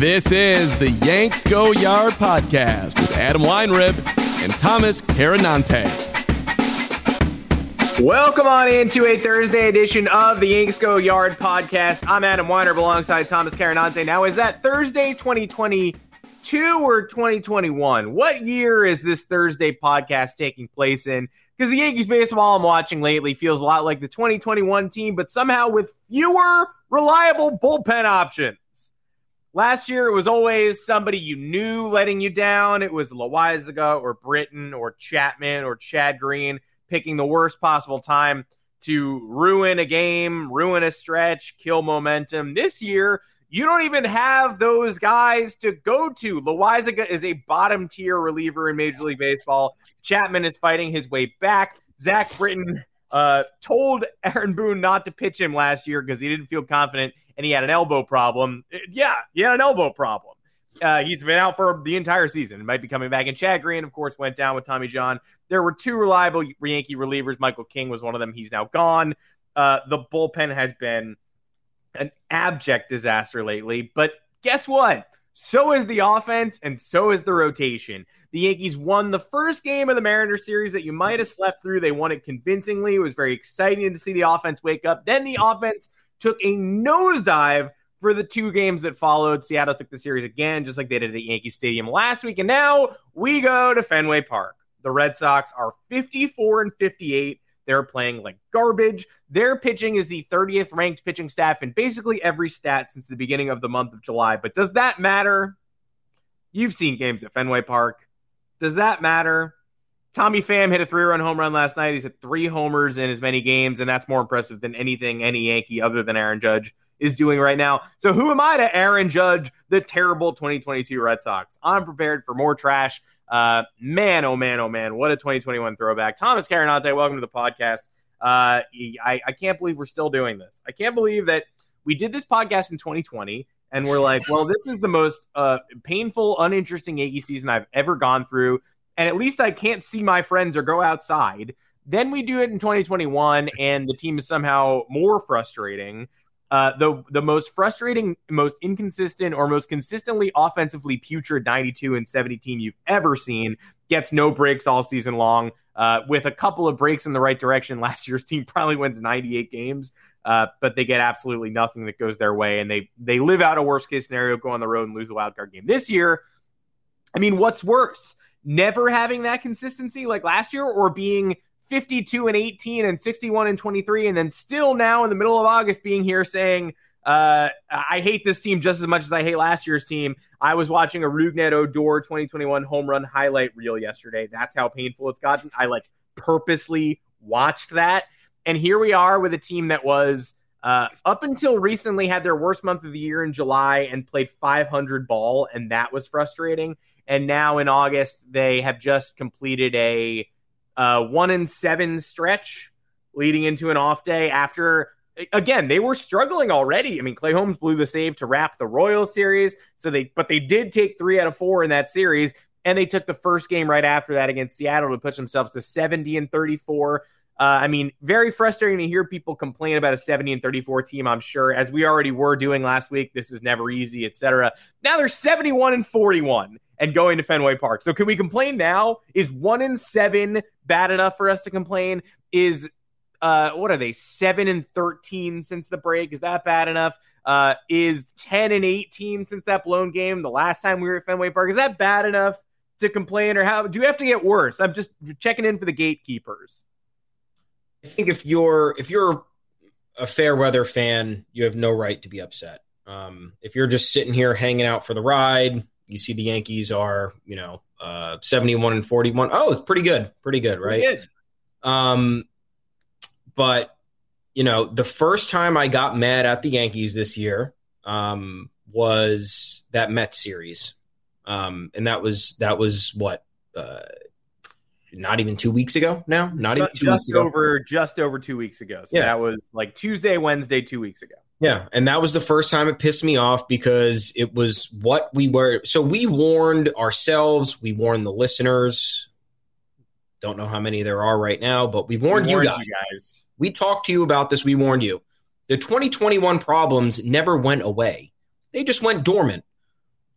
This is the Yanks Go Yard podcast with Adam Weinrib and Thomas Carannante. Welcome on into a Thursday edition of the Yanks Go Yard podcast. I'm Adam Weinrib alongside Thomas Carannante. Now, is that Thursday 2022 or 2021? What year is this Thursday podcast taking place in? Because the Yankees baseball I'm watching lately feels a lot like the 2021 team, but somehow with fewer reliable bullpen options. Last year, it was always somebody you knew letting you down. It was Loaisiga or Britton or Chapman or Chad Green picking the worst possible time to ruin a game, ruin a stretch, kill momentum. This year, you don't even have those guys to go to. Loaisiga is a bottom tier reliever in Major League Baseball. Chapman is fighting his way back. Zach Britton uh, told Aaron Boone not to pitch him last year because he didn't feel confident and he had an elbow problem. Uh, yeah, he had an elbow problem. Uh, he's been out for the entire season. Might be coming back. And Chad Green, of course, went down with Tommy John. There were two reliable Yankee relievers. Michael King was one of them. He's now gone. Uh, the bullpen has been an abject disaster lately. But guess what? So is the offense, and so is the rotation. The Yankees won the first game of the Mariners series that you might have slept through. They won it convincingly. It was very exciting to see the offense wake up. Then the offense took a nosedive for the two games that followed. Seattle took the series again, just like they did at Yankee Stadium last week. And now we go to Fenway Park. The Red Sox are 54 and 58. They're playing like garbage. Their pitching is the 30th ranked pitching staff in basically every stat since the beginning of the month of July. But does that matter? You've seen games at Fenway Park. Does that matter? Tommy Pham hit a three run home run last night. He's hit three homers in as many games, and that's more impressive than anything any Yankee other than Aaron Judge is doing right now. So, who am I to Aaron Judge the terrible 2022 Red Sox? I'm prepared for more trash. Uh, man, oh man, oh man, what a 2021 throwback. Thomas Carannante, welcome to the podcast. Uh, I, I can't believe we're still doing this. I can't believe that we did this podcast in 2020 and we're like, well, this is the most uh, painful, uninteresting Yankee season I've ever gone through. And at least I can't see my friends or go outside. Then we do it in 2021, and the team is somehow more frustrating. Uh, the the most frustrating, most inconsistent, or most consistently offensively putrid 92 and 70 team you've ever seen gets no breaks all season long. Uh, with a couple of breaks in the right direction, last year's team probably wins 98 games, uh, but they get absolutely nothing that goes their way, and they they live out a worst case scenario, go on the road and lose the wild card game. This year, I mean, what's worse? Never having that consistency like last year, or being 52 and 18 and 61 and 23 and then still now in the middle of August being here saying Uh, I hate this team just as much as I hate last year's team. I was watching a Rougned Odor 2021 home run highlight reel yesterday. That's how painful it's gotten. I like purposely watched that. And here we are with a team that was uh, up until recently had their worst month of the year in July and played 500 ball, and that was frustrating. And now in August, they have just completed a uh, one in seven stretch leading into an off day after again, they were struggling already. I mean, Clay Holmes blew the save to wrap the royal series. So they, but they did take three out of four in that series. And they took the first game right after that against Seattle to push themselves to 70 and 34. Uh, I mean, very frustrating to hear people complain about a 70 and 34 team, I'm sure, as we already were doing last week. This is never easy, etc. Now they're 71 and 41 and going to Fenway Park. So can we complain now? Is one in seven bad enough for us to complain? Is uh, what are they? Seven and thirteen since the break. Is that bad enough? Uh, is ten and eighteen since that blown game the last time we were at Fenway Park? Is that bad enough to complain, or how do you have to get worse? I'm just checking in for the gatekeepers. I think if you're if you're a fair weather fan, you have no right to be upset. Um, if you're just sitting here hanging out for the ride, you see the Yankees are, you know, uh, 71 and 41. Oh, it's pretty good. Pretty good, right? Pretty good. Um, but you know, the first time I got mad at the Yankees this year um, was that Mets series, um, and that was that was what. Uh, not even two weeks ago now. Not even two just weeks ago. over just over two weeks ago. So yeah. that was like Tuesday, Wednesday, two weeks ago. Yeah, and that was the first time it pissed me off because it was what we were. So we warned ourselves, we warned the listeners. Don't know how many there are right now, but we warned, we warned you, guys. you guys. We talked to you about this. We warned you. The 2021 problems never went away. They just went dormant.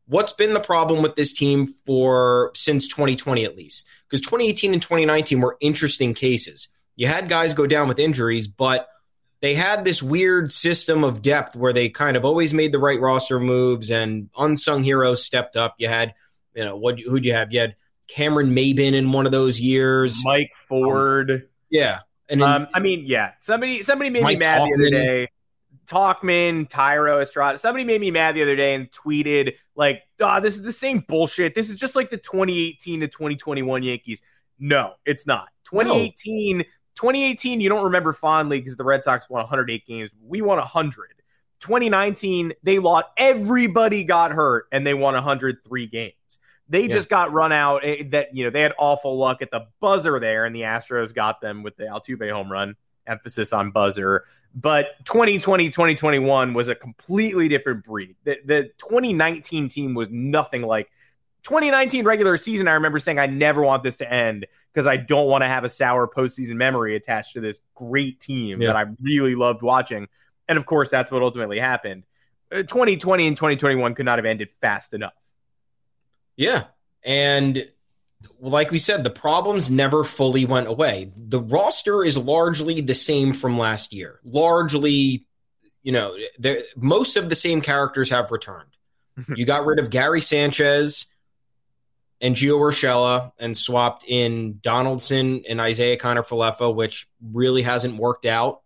What's been the problem with this team for since 2020 at least? Because 2018 and 2019 were interesting cases. You had guys go down with injuries, but they had this weird system of depth where they kind of always made the right roster moves and unsung heroes stepped up. You had, you know, what who'd you have? You had Cameron Maybin in one of those years. Mike Ford. Um, yeah. And then, um, I mean, yeah, somebody somebody made Mike me mad Tauchman. the other day. Tauchman, Thairo Estrada. Somebody made me mad the other day and tweeted like, "Ah, oh, this is the same bullshit. This is just like the 2018 to 2021 Yankees." No, it's not. 2018, no. 2018, you don't remember fondly because the Red Sox won 108 games. We won 100. 2019, they lost. Everybody got hurt and they won 103 games. They yeah. just got run out. Eh, that you know they had awful luck at the buzzer there, and the Astros got them with the Altuve home run. Emphasis on buzzer. But 2020, 2021 was a completely different breed. The, the 2019 team was nothing like 2019 regular season. I remember saying I never want this to end because I don't want to have a sour postseason memory attached to this great team yeah. that I really loved watching. And of course, that's what ultimately happened. 2020 uh, and 2021 could not have ended fast enough. Yeah. And like we said, the problems never fully went away. The roster is largely the same from last year. Largely, you know, most of the same characters have returned. you got rid of Gary Sanchez and Gio Urshela and swapped in Donaldson and Isiah Kiner-Falefa, which really hasn't worked out.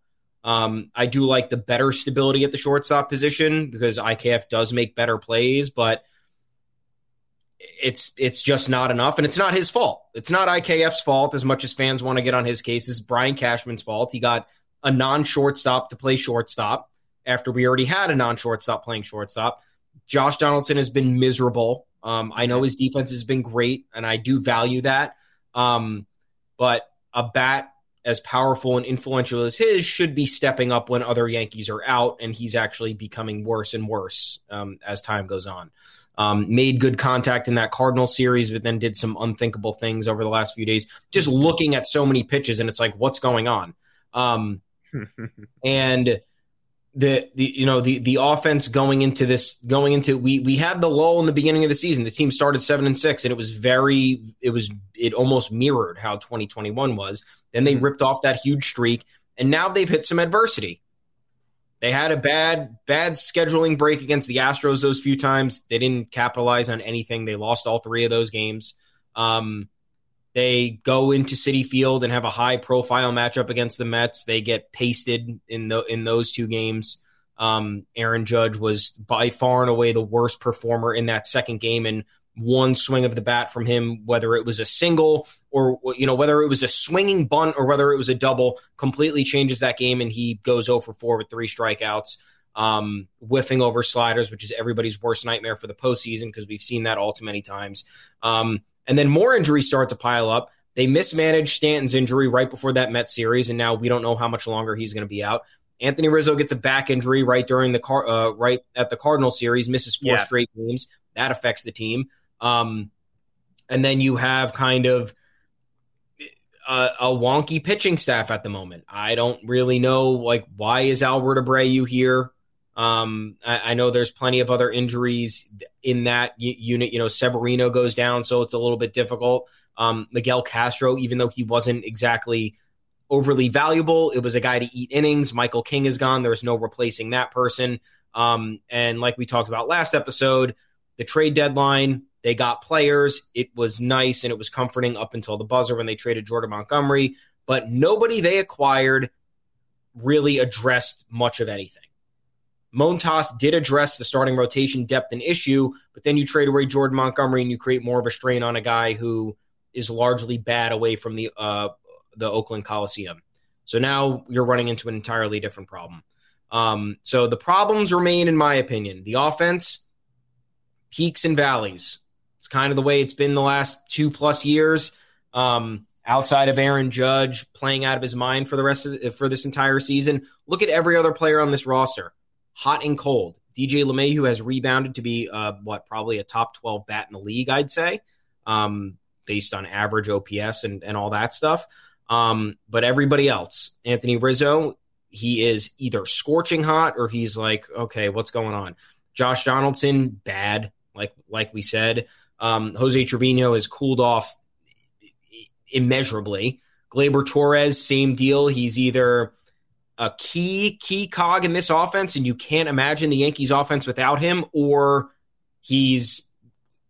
Um, I do like the better stability at the shortstop position because IKF does make better plays, but – it's it's just not enough, and it's not his fault. It's not IKF's fault as much as fans want to get on his case. It's Brian Cashman's fault. He got a non-shortstop to play shortstop after we already had a non-shortstop playing shortstop. Josh Donaldson has been miserable. Um, I know his defense has been great, and I do value that. Um, but a bat as powerful and influential as his should be stepping up when other Yankees are out, and he's actually becoming worse and worse um, as time goes on. Um, made good contact in that Cardinal series, but then did some unthinkable things over the last few days. Just looking at so many pitches, and it's like, what's going on? Um, and the the you know the the offense going into this going into we we had the lull in the beginning of the season. The team started seven and six, and it was very it was it almost mirrored how 2021 was. Then they mm-hmm. ripped off that huge streak, and now they've hit some adversity. They had a bad, bad scheduling break against the Astros those few times. They didn't capitalize on anything. They lost all three of those games. Um, they go into Citi Field and have a high profile matchup against the Mets. They get pasted in the in those two games. Um, Aaron Judge was by far and away the worst performer in that second game, and one swing of the bat from him, whether it was a single or you know whether it was a swinging bunt or whether it was a double, completely changes that game, and he goes 0 for 4 with three strikeouts, um, whiffing over sliders, which is everybody's worst nightmare for the postseason because we've seen that all too many times. Um, and then more injuries start to pile up. They mismanaged Stanton's injury right before that Met series, and now we don't know how much longer he's going to be out. Anthony Rizzo gets a back injury right during the car, uh, right at the Cardinal series, misses four yeah. straight games. That affects the team. Um, and then you have kind of a, a, wonky pitching staff at the moment. I don't really know, like, why is Albert Abreu here? Um, I, I, know there's plenty of other injuries in that unit. You know, Severino goes down, so it's a little bit difficult. Um, Miguel Castro, even though he wasn't exactly overly valuable, it was a guy to eat innings. Michael King is gone. There's no replacing that person. Um, and like we talked about last episode, the trade deadline, they got players. It was nice and it was comforting up until the buzzer when they traded Jordan Montgomery, but nobody they acquired really addressed much of anything. Montas did address the starting rotation depth and issue, but then you trade away Jordan Montgomery and you create more of a strain on a guy who is largely bad away from the uh, the Oakland Coliseum. So now you're running into an entirely different problem. Um, so the problems remain, in my opinion, the offense peaks and valleys. It's kind of the way it's been the last two plus years. Um, outside of Aaron Judge playing out of his mind for the rest of the, for this entire season, look at every other player on this roster, hot and cold. DJ LeMahieu has rebounded to be uh, what probably a top twelve bat in the league, I'd say. Um, based on average OPS and, and all that stuff. Um, but everybody else, Anthony Rizzo, he is either scorching hot or he's like, okay, what's going on? Josh Donaldson, bad, like like we said. Um, Jose Trevino has cooled off immeasurably. Gleyber Torres, same deal. He's either a key key cog in this offense, and you can't imagine the Yankees offense without him, or he's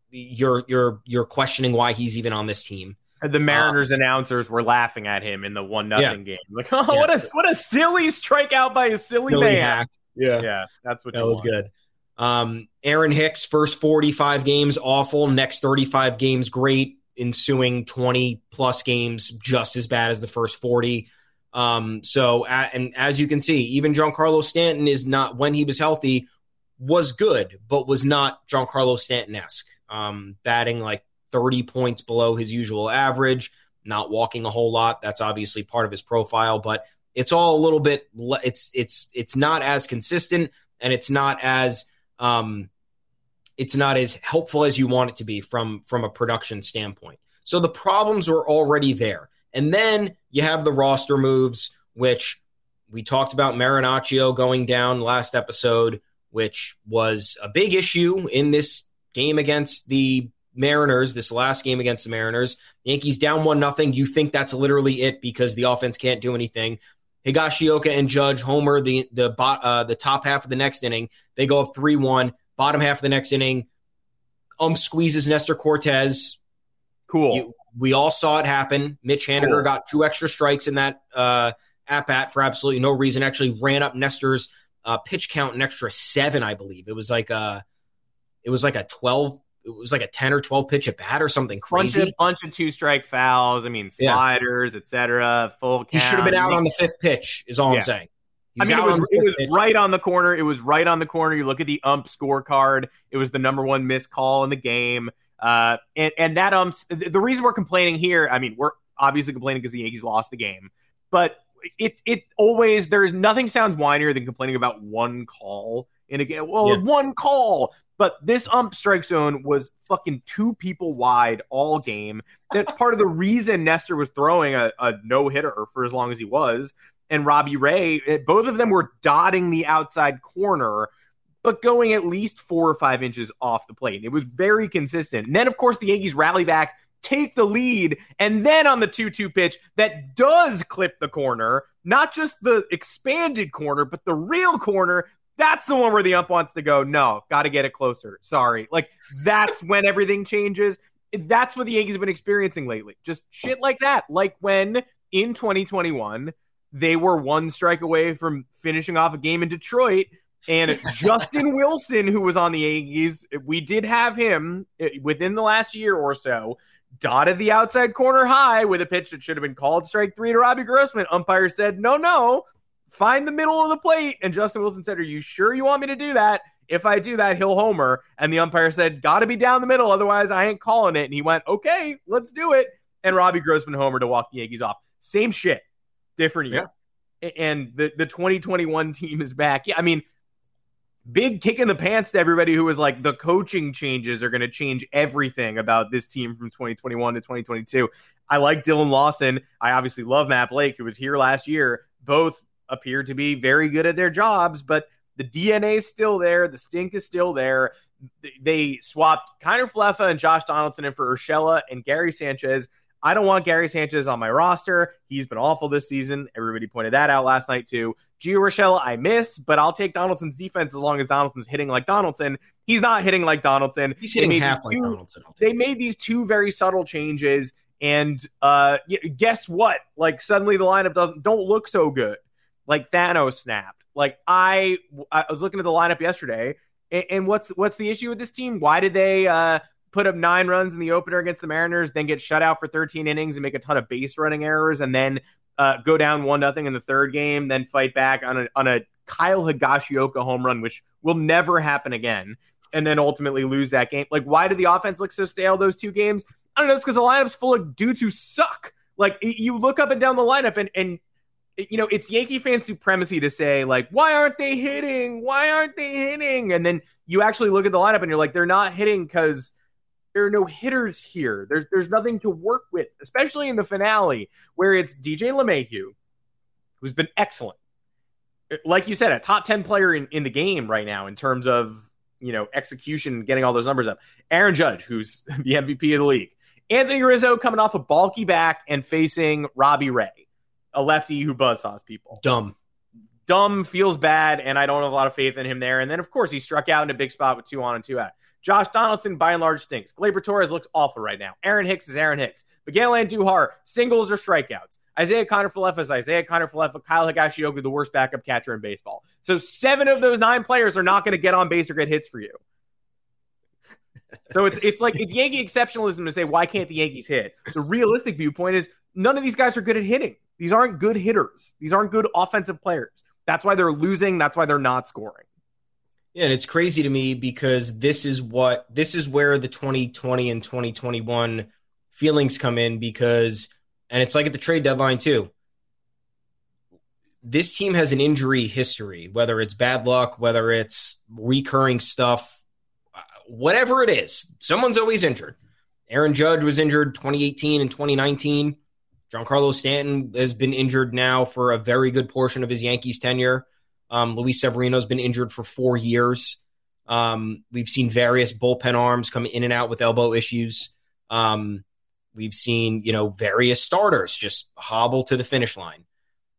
you're you're you're questioning why he's even on this team. The Mariners um, announcers were laughing at him in the one nothing yeah. game. Like, oh, yeah. what a what a silly strikeout by a silly, silly man. Hack. Yeah, yeah, that's what that was want. good. Um, Aaron Hicks first 45 games awful, next 35 games great, ensuing 20 plus games just as bad as the first 40. Um, so and as you can see, even Giancarlo Stanton is not when he was healthy was good, but was not Giancarlo Stanton esque um, batting like 30 points below his usual average, not walking a whole lot. That's obviously part of his profile, but it's all a little bit. It's it's it's not as consistent, and it's not as um, it's not as helpful as you want it to be from from a production standpoint. So the problems were already there, and then you have the roster moves, which we talked about Marinaccio going down last episode, which was a big issue in this game against the Mariners, this last game against the Mariners. Yankees down one nothing. You think that's literally it because the offense can't do anything. Higashioka and Judge Homer the the uh, the top half of the next inning. They go up three one. Bottom half of the next inning, um squeezes Nestor Cortes. Cool. You, we all saw it happen. Mitch Haniger got two extra strikes in that uh, at bat for absolutely no reason. Actually ran up Nestor's uh, pitch count an extra seven, I believe. It was like a it was like a 12 it was like a 10 or 12 pitch at bat or something crazy. Bunch of, bunch of two strike fouls. I mean, sliders, yeah. etc. Full. Count. He should have been out on the fifth pitch. Is all yeah. I'm saying. I mean, it was, it was right on the corner. It was right on the corner. You look at the ump scorecard. It was the number one missed call in the game. Uh, and and that umps. The reason we're complaining here, I mean, we're obviously complaining because the Yankees lost the game, but it it always there's nothing sounds whinier than complaining about one call in a game. Well, yeah. one call. But this ump strike zone was fucking two people wide all game. That's part of the reason Nestor was throwing a, a no hitter for as long as he was. And Robbie Ray, it, both of them were dotting the outside corner, but going at least four or five inches off the plate. It was very consistent. And then, of course, the Yankees rally back, take the lead, and then on the 2 2 pitch that does clip the corner, not just the expanded corner, but the real corner that's the one where the ump wants to go, no, got to get it closer. Sorry. Like, that's when everything changes. That's what the Yankees have been experiencing lately. Just shit like that. Like when in 2021, they were one strike away from finishing off a game in Detroit And Justin Wilson, who was on the Aggies, we did have him eh, within the last year or so, dotted the outside corner high with a pitch that should have been called strike three to Robbie Grossman. Umpire said, no, no, find the middle of the plate. And Justin Wilson said, Are you sure you want me to do that? If I do that, he'll homer. And the umpire said, Got to be down the middle. Otherwise, I ain't calling it. And he went, Okay, let's do it. And Robbie Grossman homer to walk the Yankees off. Same shit, different year. Yeah. And the, the 2021 team is back. Yeah, I mean, big kick in the pants to everybody who was like, the coaching changes are going to change everything about this team from 2021 to 2022. I like Dillon Lawson. I obviously love Matt Blake, who was here last year. Both appear to be very good at their jobs, but the DNA is still there. The stink is still there. They swapped Kiner Falefa and Josh Donaldson in for Urshela and Gary Sanchez. I don't want Gary Sanchez on my roster. He's been awful this season. Everybody pointed that out last night too. Gio Urshela, I miss, but I'll take Donaldson's defense as long as Donaldson's hitting like Donaldson. He's not hitting like Donaldson. He's hitting half like two, Donaldson. They made these two very subtle changes, and uh, guess what? Like suddenly the lineup doesn't don't look so good like Thanos snapped. Like I, I was looking at the lineup yesterday, and, and what's what's the issue with this team? Why did they uh, put up nine runs in the opener against the Mariners, then get shut out for 13 innings and make a ton of base running errors, and then uh, go down one nothing in the third game, then fight back on a on a Kyle Higashioka home run, which will never happen again, and then ultimately lose that game. Like, why did the offense look so stale those two games? I don't know. It's because the lineup's full of dudes who suck. Like you look up and down the lineup, and and you know, it's Yankee fan supremacy to say, like, why aren't they hitting? Why aren't they hitting? And then you actually look at the lineup and you're like, they're not hitting because there are no hitters here. There's there's nothing to work with, especially in the finale where it's DJ LeMahieu, who's been excellent. Like you said, a top 10 player in, in the game right now in terms of, you know, execution, getting all those numbers up. Aaron Judge, who's the MVP of the league. Anthony Rizzo coming off a bulky back and facing Robbie Ray a lefty who buzzsaws people. Dumb. Dumb feels bad, and I don't have a lot of faith in him there. And then, of course, he struck out in a big spot with two on and two out. Josh Donaldson, by and large, stinks. Gleyber Torres looks awful right now. Aaron Hicks is Aaron Hicks. Miguel Andujar, singles or strikeouts. Isiah Kiner Falefa is Isiah Kiner Falefa. Kyle Higashioka, the worst backup catcher in baseball. So seven of those nine players are not going to get on base or get hits for you. So it's it's like it's Yankee exceptionalism to say why can't the Yankees hit? The realistic viewpoint is none of these guys are good at hitting. These aren't good hitters. These aren't good offensive players. That's why they're losing. That's why they're not scoring. Yeah, and it's crazy to me because this is what this is where the 2020 and 2021 feelings come in because and it's like at the trade deadline too. This team has an injury history, whether it's bad luck, whether it's recurring stuff, whatever it is. Someone's always injured. Aaron Judge was injured 2018 and 2019. Giancarlo Stanton has been injured now for a very good portion of his Yankees tenure. Um, Luis Severino's been injured for four years. Um, we've seen various bullpen arms come in and out with elbow issues. Um, we've seen, you know, various starters just hobble to the finish line.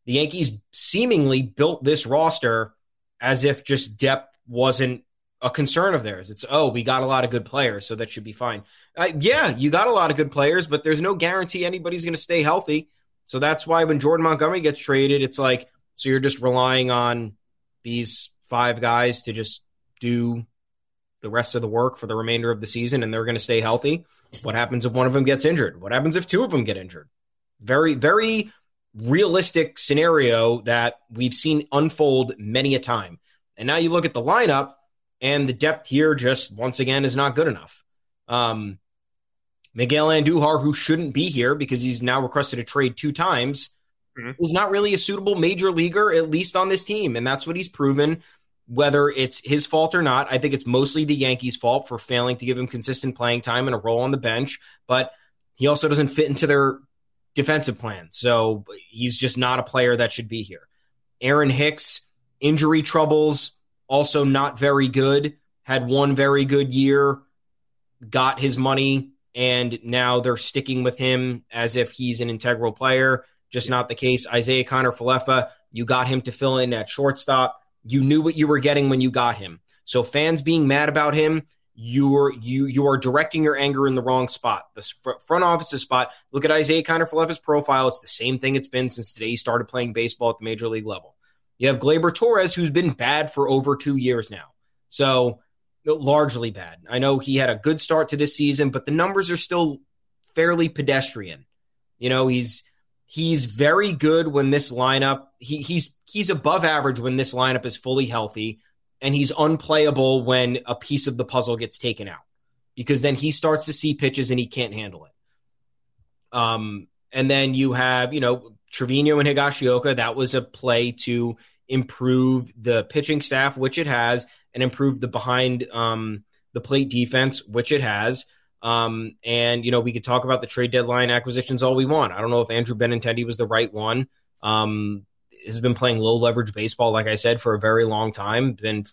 The Yankees seemingly built this roster as if just depth wasn't a concern of theirs. It's oh, we got a lot of good players, so that should be fine. Uh, yeah, you got a lot of good players, but there's no guarantee anybody's going to stay healthy. So that's why when Jordan Montgomery gets traded, it's like so you're just relying on these five guys to just do the rest of the work for the remainder of the season, and they're going to stay healthy. What happens if one of them gets injured? What happens if two of them get injured? Very, very realistic scenario that we've seen unfold many a time. And now you look at the lineup and the depth here just once again is not good enough. Um, Miguel Andujar, who shouldn't be here because he's now requested a trade two times, mm-hmm. is not really a suitable major leaguer, at least on this team, and that's what he's proven. Whether it's his fault or not, I think it's mostly the Yankees' fault for failing to give him consistent playing time and a role on the bench. But he also doesn't fit into their defensive plan, so he's just not a player that should be here. Aaron Hicks, injury troubles, also not very good. Had one very good year, got his money, and now they're sticking with him as if he's an integral player. Just not the case. Isiah Kiner Falefa, you got him to fill in at shortstop. You knew what you were getting when you got him. So fans being mad about him, you're you you are directing your anger in the wrong spot. The front office's spot. Look at Isiah Kiner Falefa's profile. It's the same thing it's been since today he started playing baseball at the major league level. You have Gleyber Torres, who's been bad for over two years now. So largely bad. I know he had a good start to this season, but the numbers are still fairly pedestrian. You know, he's he's very good when this lineup he, he's he's above average when this lineup is fully healthy, and he's unplayable when a piece of the puzzle gets taken out because then he starts to see pitches and he can't handle it. Um, and then you have you know Trevino and Higashioka. That was a play to improve the pitching staff, which it has, and improve the behind um, the plate defense, which it has. Um, and you know, we could talk about the trade deadline acquisitions all we want. I don't know if Andrew Benintendi was the right one. Um, has been playing low leverage baseball, like I said, for a very long time. Been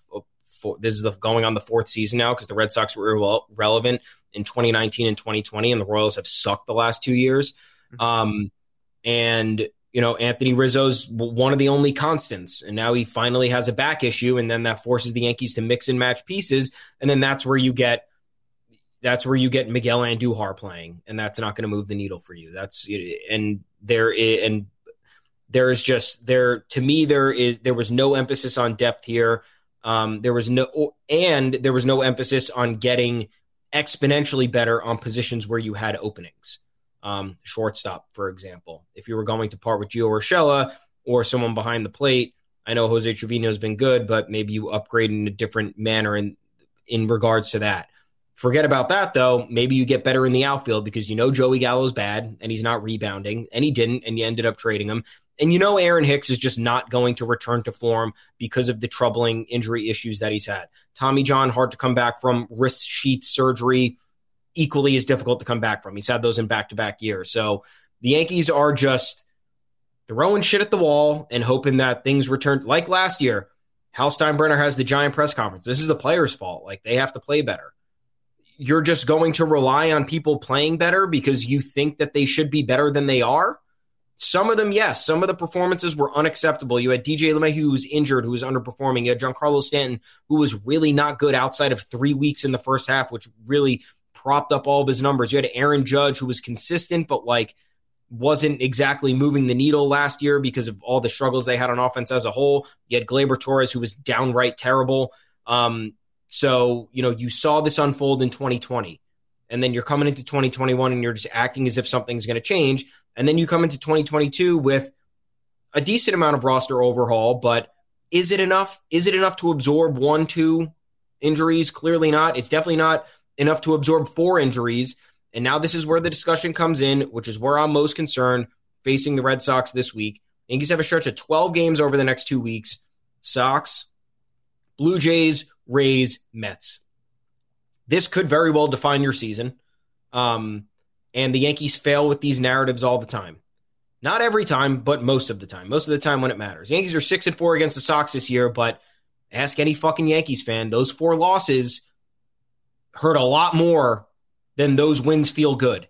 for, this is the, going on the fourth season now because the Red Sox were irrelevant in 2019 and 2020, and the Royals have sucked the last two years. Mm-hmm. Um, and you know, Anthony Rizzo's one of the only constants, and now he finally has a back issue, and then that forces the Yankees to mix and match pieces, and then that's where you get that's where you get Miguel Andujar playing, and that's not going to move the needle for you. That's and there and there is just there to me there is there was no emphasis on depth here. Um, there was no and there was no emphasis on getting exponentially better on positions where you had openings. Um, shortstop, for example, if you were going to part with Gio Urshela or someone behind the plate, I know Jose Trevino has been good, but maybe you upgrade in a different manner in in regards to that. Forget about that though. Maybe you get better in the outfield because you know Joey Gallo's bad and he's not rebounding, and he didn't, and you ended up trading him. And you know Aaron Hicks is just not going to return to form because of the troubling injury issues that he's had. Tommy John hard to come back from wrist sheath surgery, equally as difficult to come back from. He's had those in back to back years. So the Yankees are just throwing shit at the wall and hoping that things return like last year. Hal Steinbrenner has the giant press conference. This is the players' fault. Like they have to play better you're just going to rely on people playing better because you think that they should be better than they are? Some of them, yes. Some of the performances were unacceptable. You had DJ LeMahieu who was injured, who was underperforming. You had Giancarlo Stanton, who was really not good outside of three weeks in the first half, which really propped up all of his numbers. You had Aaron Judge, who was consistent, but like wasn't exactly moving the needle last year because of all the struggles they had on offense as a whole. You had Gleyber Torres, who was downright terrible. Um, so, you know, you saw this unfold in 2020, and then you're coming into 2021 and you're just acting as if something's going to change. And then you come into 2022 with a decent amount of roster overhaul, but is it enough? Is it enough to absorb one, two injuries? Clearly not. It's definitely not enough to absorb four injuries. And now this is where the discussion comes in, which is where I'm most concerned facing the Red Sox this week. Yankees have a stretch of 12 games over the next two weeks. Sox, Blue Jays, Rays, Mets. This could very well define your season. Um, and the Yankees fail with these narratives all the time. Not every time, but most of the time. Most of the time when it matters. Yankees are six and four against the Sox this year, but ask any fucking Yankees fan, those four losses hurt a lot more than those wins feel good.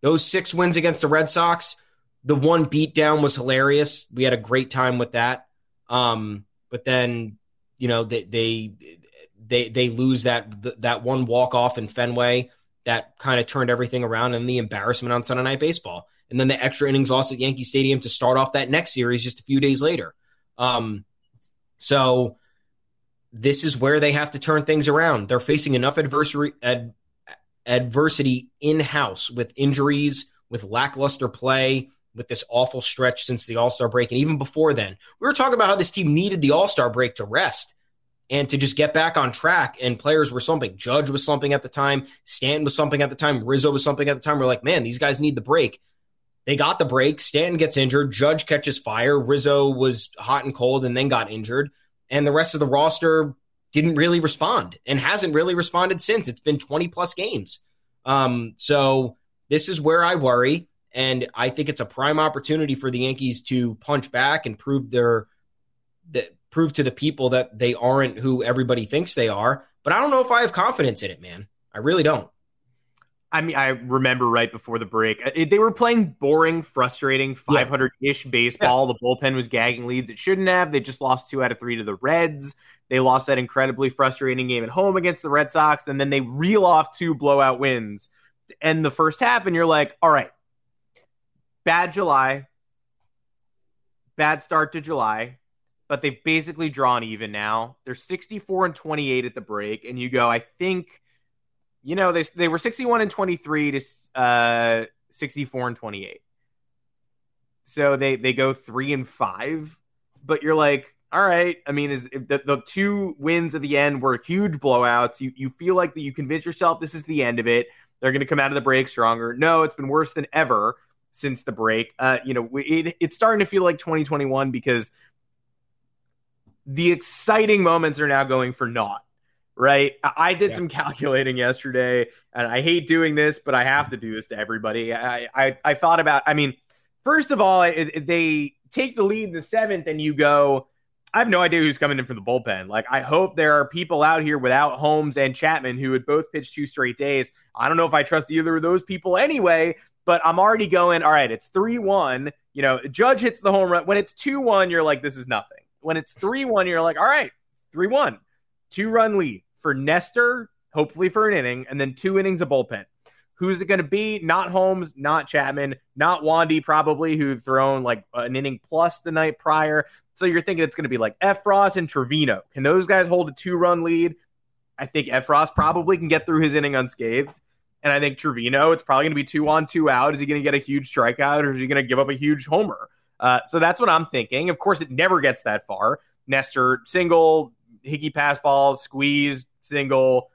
Those six wins against the Red Sox, the one beatdown was hilarious. We had a great time with that. Um, but then you know they they they, they lose that that one walk off in Fenway that kind of turned everything around and the embarrassment on Sunday Night Baseball, and then the extra innings loss at Yankee Stadium to start off that next series just a few days later. Um, so this is where they have to turn things around. They're facing enough adversary ad, adversity in house with injuries, with lackluster play, with this awful stretch since the All Star break, and even before then, we were talking about how this team needed the All Star break to rest and to just get back on track. And players were slumping. Judge was slumping at the time. Stanton was slumping at the time. Rizzo was slumping at the time. We're like, man, these guys need the break. They got the break. Stanton gets injured. Judge catches fire. Rizzo was hot and cold and then got injured. And the rest of the roster didn't really respond and hasn't really responded since. It's been 20 plus games. Um, so this is where I worry. And I think it's a prime opportunity for the Yankees to punch back and prove their that prove to the people that they aren't who everybody thinks they are. But I don't know if I have confidence in it, man. I really don't. I mean, I remember right before the break, uh, they were playing boring, frustrating, 500 ish baseball. Yeah. The bullpen was gagging leads it shouldn't have. They just lost two out of three to the Reds. They lost that incredibly frustrating game at home against the Red Sox. And then they reel off two blowout wins to end the first half. And you're like, all right, bad July, bad start to July. but they've basically drawn even now. They're 64 and 28 at the break, and you go, I think, you know, they they were 61 and 23 to uh, 64 and 28. So they they go three and five, but you're like, all right. I mean, is the, the two wins at the end were huge blowouts. You you feel like that you convince yourself this is the end of it. They're going to come out of the break stronger. No, it's been worse than ever since the break. Uh, you know, it, it's starting to feel like 2021 because the exciting moments are now going for naught. Right. I did yeah. some calculating yesterday, and I hate doing this, but I have to do this to everybody. I I, I thought about. I mean, first of all, it, they take the lead in the seventh, and you go. I have no idea who's coming in from the bullpen. Like, I hope there are people out here without Holmes and Chapman who had both pitched two straight days. I don't know if I trust either of those people anyway, but I'm already going, all right, it's 3 1. You know, Judge hits the home run. When it's 2 1, you're like, this is nothing. When it's 3 1, you're like, all right, 3 1. Two run lead for Nestor, hopefully for an inning, and then two innings of bullpen. Who's it going to be? Not Holmes, not Chapman, not Wandy, probably, who'd thrown like an inning plus the night prior. So you're thinking it's going to be like Effross and Trivino. Can those guys hold a two run lead? I think Effross probably can get through his inning unscathed. And I think Trivino, it's probably going to be two on, two out. Is he going to get a huge strikeout or is he going to give up a huge homer? Uh, so that's what I'm thinking. Of course, it never gets that far. Nestor single, Hickey pass balls, squeeze, single.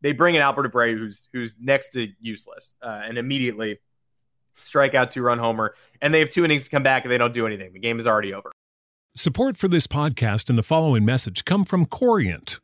They bring in Albert Abreu, who's who's next to useless, uh, and immediately strikeout two run homer. And they have two innings to come back, and they don't do anything. The game is already over. Support for this podcast and the following message come from Corient.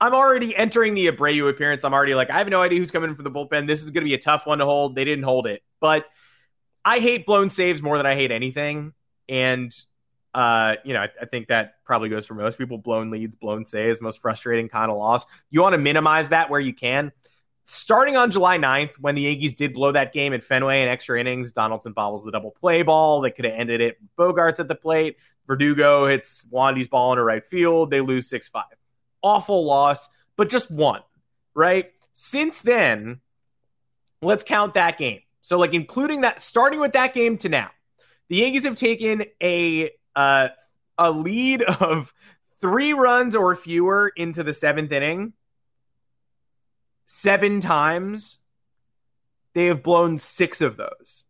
I'm already entering the Abreu appearance. I'm already like, I have no idea who's coming from the bullpen. This is going to be a tough one to hold. They didn't hold it, but I hate blown saves more than I hate anything. And, uh, you know, I, I think that probably goes for most people. Blown leads, blown saves, most frustrating kind of loss. You want to minimize that where you can. Starting on July 9th, when the Yankees did blow that game at Fenway in extra innings, Donaldson bobbles the double play ball. They could have ended it. Bogaerts at the plate. Verdugo hits Wandy's ball in into right field. They lose 6 5 awful loss, but just one, right? Since then, let's count that game. So, like, including that, starting with that game to now, the Yankees have taken a uh, a lead of three runs or fewer into the seventh inning seven times. They have blown six of those.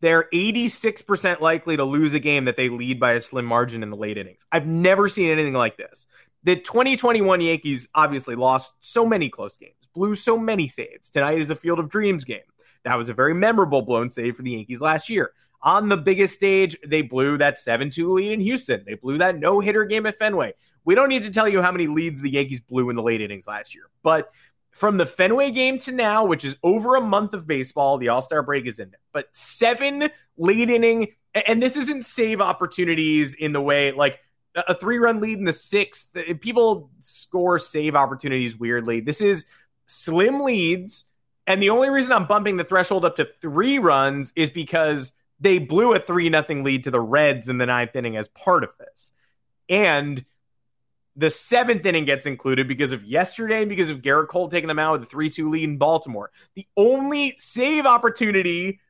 They're 86% likely to lose a game that they lead by a slim margin in the late innings. I've never seen anything like this. The 2021 Yankees obviously lost so many close games, blew so many saves. Tonight is a Field of Dreams game. That was a very memorable blown save for the Yankees last year. On the biggest stage, they blew that 7 2 lead in Houston. They blew that no hitter game at Fenway. We don't need to tell you how many leads the Yankees blew in the late innings last year. But from the Fenway game to now, which is over a month of baseball, the All Star break is in there. But seven late inning, and this isn't save opportunities in the way like a three run lead in the sixth. People score save opportunities weirdly. This is slim leads. And the only reason I'm bumping the threshold up to three runs is because they blew a three nothing lead to the Reds in the ninth inning as part of this. And the seventh inning gets included because of yesterday and because of Gerrit Cole taking them out with a 3 2 lead in Baltimore. The only save opportunity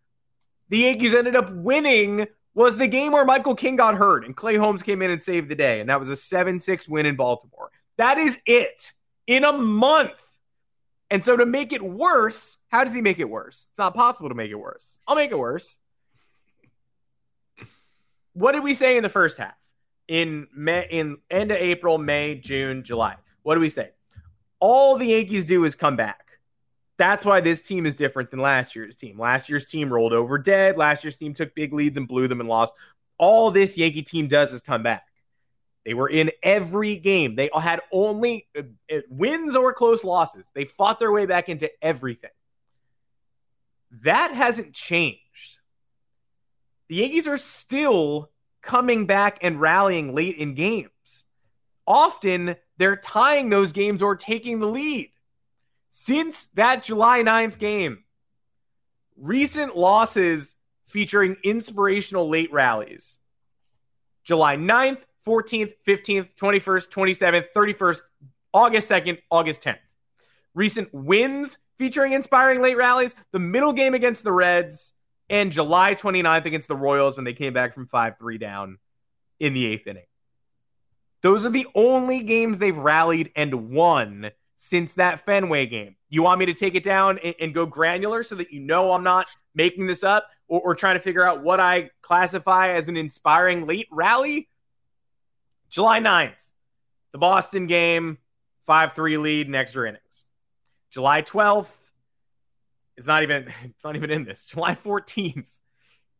the Yankees ended up winning was the game where Michael King got hurt and Clay Holmes came in and saved the day. And that was a 7 6 win in Baltimore. That is it in a month. And so to make it worse, how does he make it worse? It's not possible to make it worse. I'll make it worse. What did we say in the first half? In May, in end of April, May, June, July. What do we say? All the Yankees do is come back. That's why this team is different than last year's team. Last year's team rolled over dead. Last year's team took big leads and blew them and lost. All this Yankee team does is come back. They were in every game. They had only uh, uh, wins or close losses. They fought their way back into everything. That hasn't changed. The Yankees are still coming back and rallying late in games. Often they're tying those games or taking the lead. Since that July 9th game, recent losses featuring inspirational late rallies. July 9th, 14th, 15th, 21st, 27th, 31st, August 2nd, August 10th. Recent wins featuring inspiring late rallies, the middle game against the Reds, and July 29th against the Royals when they came back from 5 3 down in the eighth inning. Those are the only games they've rallied and won since that Fenway game. You want me to take it down and, and go granular so that you know I'm not making this up or, or trying to figure out what I classify as an inspiring late rally? July 9th, the Boston game, 5 3 lead in extra innings. July 12th, it's not even it's not even in this. July 14th.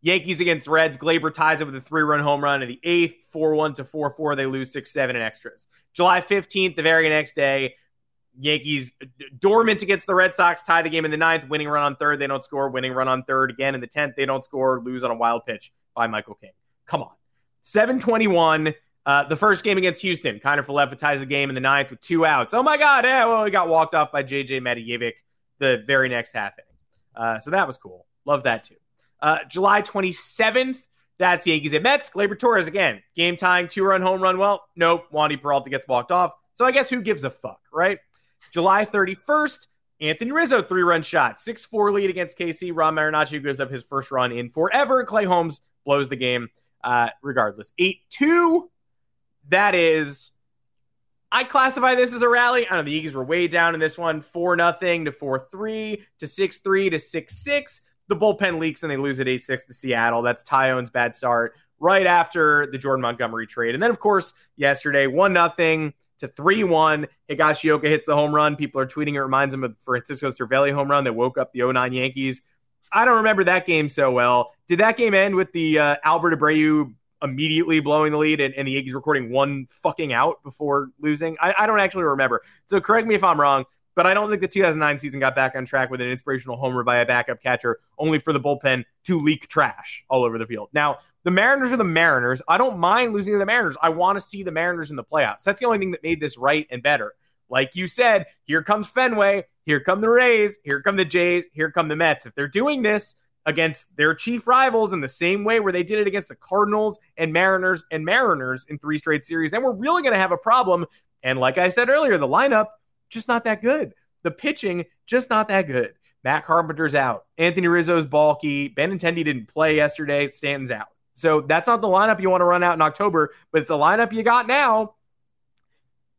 Yankees against Reds. Gleyber ties it with a three-run home run in the eighth, 4-1 to 4-4. They lose 6-7 in extras. July 15th, the very next day, Yankees dormant against the Red Sox, tie the game in the ninth, winning run on third. They don't score, winning run on third again in the 10th. They don't score, lose on a wild pitch by Michael King. Come on. 721. Uh, the first game against Houston, Kiner Falefa ties the game in the ninth with two outs. Oh my God. Yeah, well, he got walked off by JJ Matijevic the very next half. Uh, so that was cool. Love that too. Uh, July 27th, that's Yankees at Mets. Gleyber Torres again, game tying two run home run. Well, nope. Wandy Peralta gets walked off. So I guess who gives a fuck, right? July 31st, Anthony Rizzo three run shot, 6 4 lead against KC. Ron Marinaccio gives up his first run in forever. Clay Holmes blows the game uh, regardless. 8 2. That is I classify this as a rally. I don't know. The Yankees were way down in this one, four nothing to four three to six three to six six. The bullpen leaks and they lose at eight six to Seattle. That's Taillon's bad start right after the Jordan Montgomery trade, and then of course yesterday one nothing to three one. Higashioka hits the home run. People are tweeting it reminds them of Francisco Cervelli home run that woke up the 09 Yankees. I don't remember that game so well. Did that game end with the uh, Albert Abreu immediately blowing the lead and, and the Yankees recording one fucking out before losing. I, I don't actually remember. So correct me if I'm wrong, but I don't think the 2009 season got back on track with an inspirational homer by a backup catcher, only for the bullpen to leak trash all over the field. Now, the Mariners are the Mariners. I don't mind losing to the Mariners. I want to see the Mariners in the playoffs. That's the only thing that made this right and better. Like you said, here comes Fenway, here come the Rays, here come the Jays, here come the Mets. If they're doing this, against their chief rivals in the same way where they did it against the Cardinals and Mariners and Mariners in three straight series, then we're really going to have a problem. And like I said earlier, the lineup just not that good. The pitching just not that good. Matt Carpenter's out. Anthony Rizzo's bulky. Benintendi didn't play yesterday. Stanton's out. So that's not the lineup you want to run out in October, but it's the lineup you got now.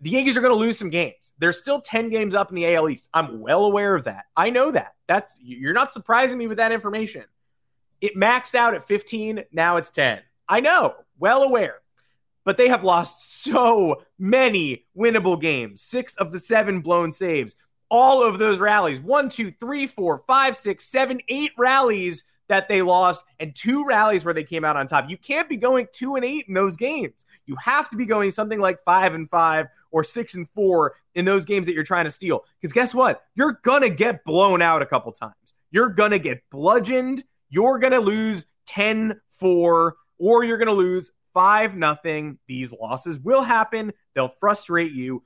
The Yankees are going to lose some games. They're still 10 games up in the AL East. I'm well aware of that. I know that. That's you're not surprising me with that information. It maxed out at 15, now it's 10. I know, well aware. But they have lost so many winnable games. Six of the seven blown saves. All of those rallies. One, two, three, four, five, six, seven, eight rallies that they lost and two rallies where they came out on top. You can't be going two and eight in those games. You have to be going something like five and five or six and four in those games that you're trying to steal. Because guess what? You're gonna get blown out a couple times. You're gonna get bludgeoned. You're gonna lose 10-4, or you're gonna lose five nothing. These losses will happen. They'll frustrate you.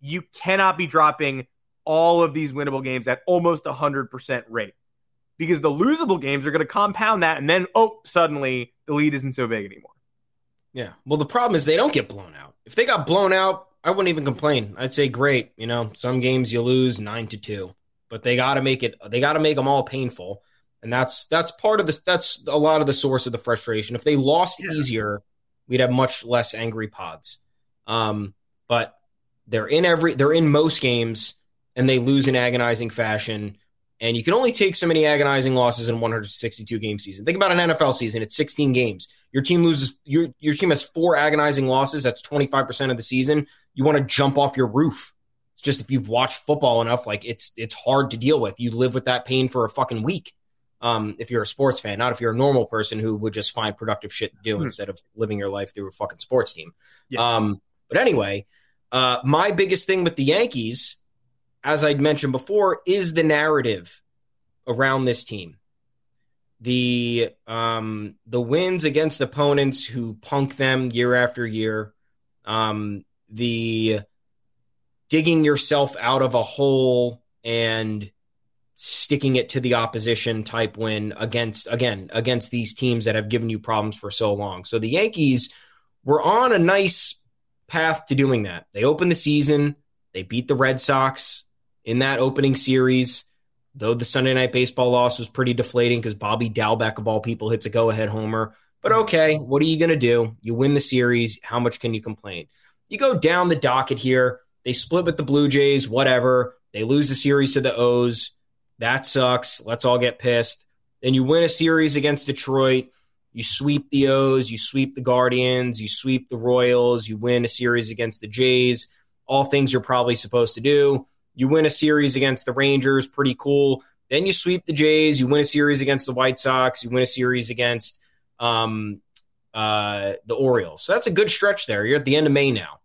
You cannot be dropping all of these winnable games at almost 100% rate because the losable games are going to compound that. And then, oh, suddenly the lead isn't so big anymore. Yeah. Well, the problem is they don't get blown out. If they got blown out, I wouldn't even complain. I'd say, great. You know, some games you lose nine to two, but they got to make it, they got to make them all painful. And that's, that's part of this. That's a lot of the source of the frustration. If they lost yeah. easier, we'd have much less angry pods. Um, but they're in every, they're in most games and they lose in agonizing fashion. And you can only take so many agonizing losses in 162 game season. Think about an NFL season; it's 16 games. Your team loses. Your your team has four agonizing losses. That's 25 percent of the season. You want to jump off your roof. It's just if you've watched football enough, like it's it's hard to deal with. You live with that pain for a fucking week. Um, if you're a sports fan, not if you're a normal person who would just find productive shit to do mm-hmm. instead of living your life through a fucking sports team. Yeah. Um, but anyway, uh, my biggest thing with the Yankees as I'd mentioned before, is the narrative around this team. The um, the wins against opponents who punk them year after year, um, the digging yourself out of a hole and sticking it to the opposition type win against again against these teams that have given you problems for so long. So the Yankees were on a nice path to doing that. They opened the season, they beat the Red Sox, in that opening series. Though the Sunday night baseball loss was pretty deflating because Bobby Dalbec, of all people, hits a go ahead homer. But okay, what are you going to do? You win the series. How much can you complain? You go down the docket here. They split with the Blue Jays, whatever. They lose the series to the O's. That sucks. Let's all get pissed. Then you win a series against Detroit. You sweep the O's, you sweep the Guardians, you sweep the Royals, you win a series against the Jays. All things you're probably supposed to do. You win a series against the Rangers, pretty cool. Then you sweep the Jays. You win a series against the White Sox. You win a series against um, uh, the Orioles. So that's a good stretch there. You're at the end of May now.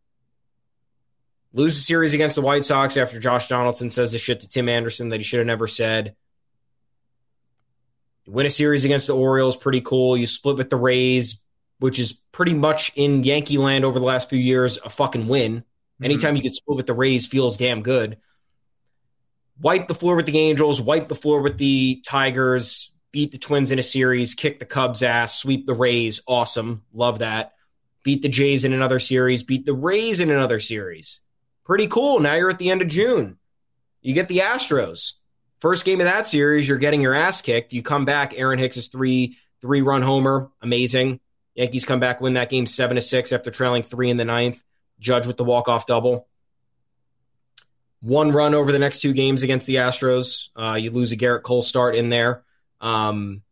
Lose a series against the White Sox after Josh Donaldson says the shit to Tim Anderson that he should have never said. You win a series against the Orioles, pretty cool. You split with the Rays, which is pretty much in Yankee land over the last few years a fucking win. Mm-hmm. Anytime you get split with the Rays feels damn good wipe the floor with the Angels, wipe the floor with the Tigers, beat the Twins in a series, kick the Cubs' ass, sweep the Rays. Awesome. Love that. Beat the Jays in another series, beat the Rays in another series. Pretty cool. Now you're at the end of June. You get the Astros. First game of that series, you're getting your ass kicked. You come back, Aaron Hicks' is three three run homer, amazing. Yankees come back, win that game seven to six after trailing three in the ninth. Judge with the walk off double one run over the next two games against the Astros. Uh, you lose a Gerrit Cole start in there, um,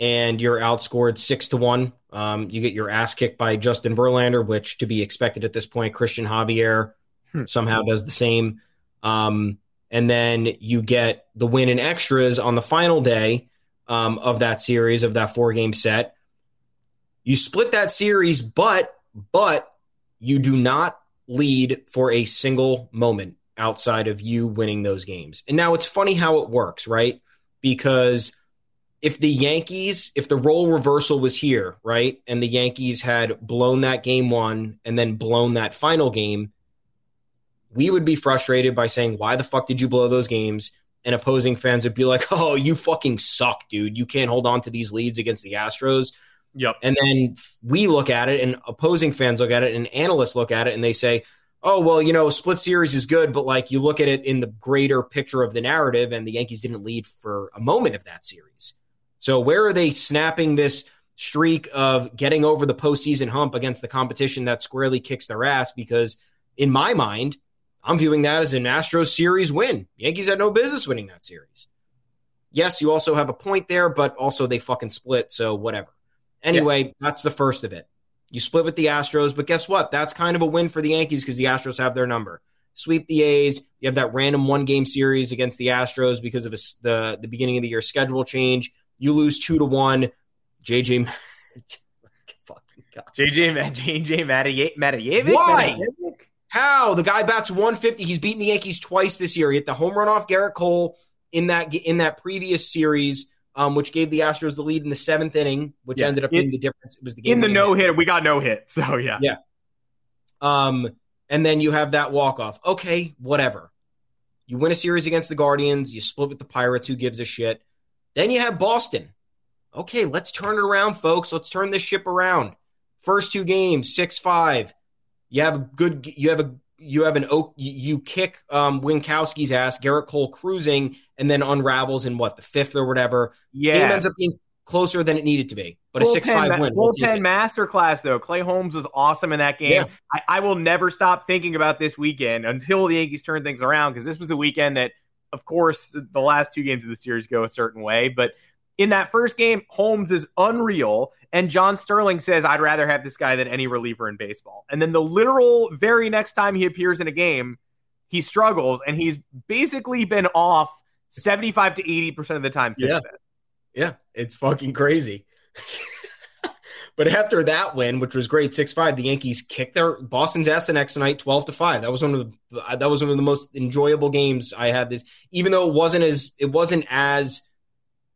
and you're outscored six to one. Um, you get your ass kicked by Justin Verlander, which to be expected at this point. Christian Javier hmm. somehow does the same, um, and then you get the win in extras on the final day um, of that series of that four game set. You split that series, but but you do not lead for a single moment outside of you winning those games. And now it's funny how it works, right? Because if the Yankees, if the role reversal was here, right, and the Yankees had blown that game one and then blown that final game, we would be frustrated by saying, why the fuck did you blow those games? And opposing fans would be like, oh, you fucking suck, dude. You can't hold on to these leads against the Astros. Yep. And then we look at it, and opposing fans look at it, and analysts look at it, and they say, oh well you know split series is good but like you look at it in the greater picture of the narrative and the yankees didn't lead for a moment of that series. So where are they snapping this streak of getting over the postseason hump against the competition that squarely kicks their ass? Because in my mind i'm viewing that as an astros series win. Yankees had no business winning that series. Yes you also have a point there but also they fucking split so whatever. Anyway yeah. that's the first of it you split with the Astros, but guess what? That's kind of a win for the Yankees because the Astros have their number. Sweep the A's. You have that random one game series against the Astros because of a, the, the beginning of the year schedule change. You lose two to one. JJ. fucking God. JJ JJ Matijevic. Why? How the guy bats 150? He's beaten the Yankees twice this year. He hit the home run off Gerrit Cole in that in that previous series, um, which gave the Astros the lead in the seventh inning, which yeah. ended up being the difference. It was the game in the no hit. We got no hit, so yeah, yeah. Um, and then you have that walk off. Okay, whatever. You win a series against the Guardians. You split with the Pirates. Who gives a shit? Then you have Boston. Okay, let's turn it around, folks. Let's turn this ship around. First two games, six five. You have a good. You have a you have an oak you kick um Winckowski's ass, Gerrit Cole cruising, and then unravels in what the fifth or whatever. Yeah, game ends up being closer than it needed to be, but a six five ma- win. Bullpen masterclass though. Clay Holmes was awesome in that game. Yeah. I, I will never stop thinking about this weekend until the Yankees turn things around because this was a weekend that, of course, the last two games of the series go a certain way, but in that first game, Holmes is unreal. And John Sterling says, I'd rather have this guy than any reliever in baseball. And then the literal very next time he appears in a game, he struggles and he's basically been off 75 to 80% of the time since yeah. then. Yeah, it's fucking crazy. but after that win, which was great, six five, the Yankees kicked their Boston's ass the next night, twelve to five. That was one of the that was one of the most enjoyable games I had. This, even though it wasn't as it wasn't as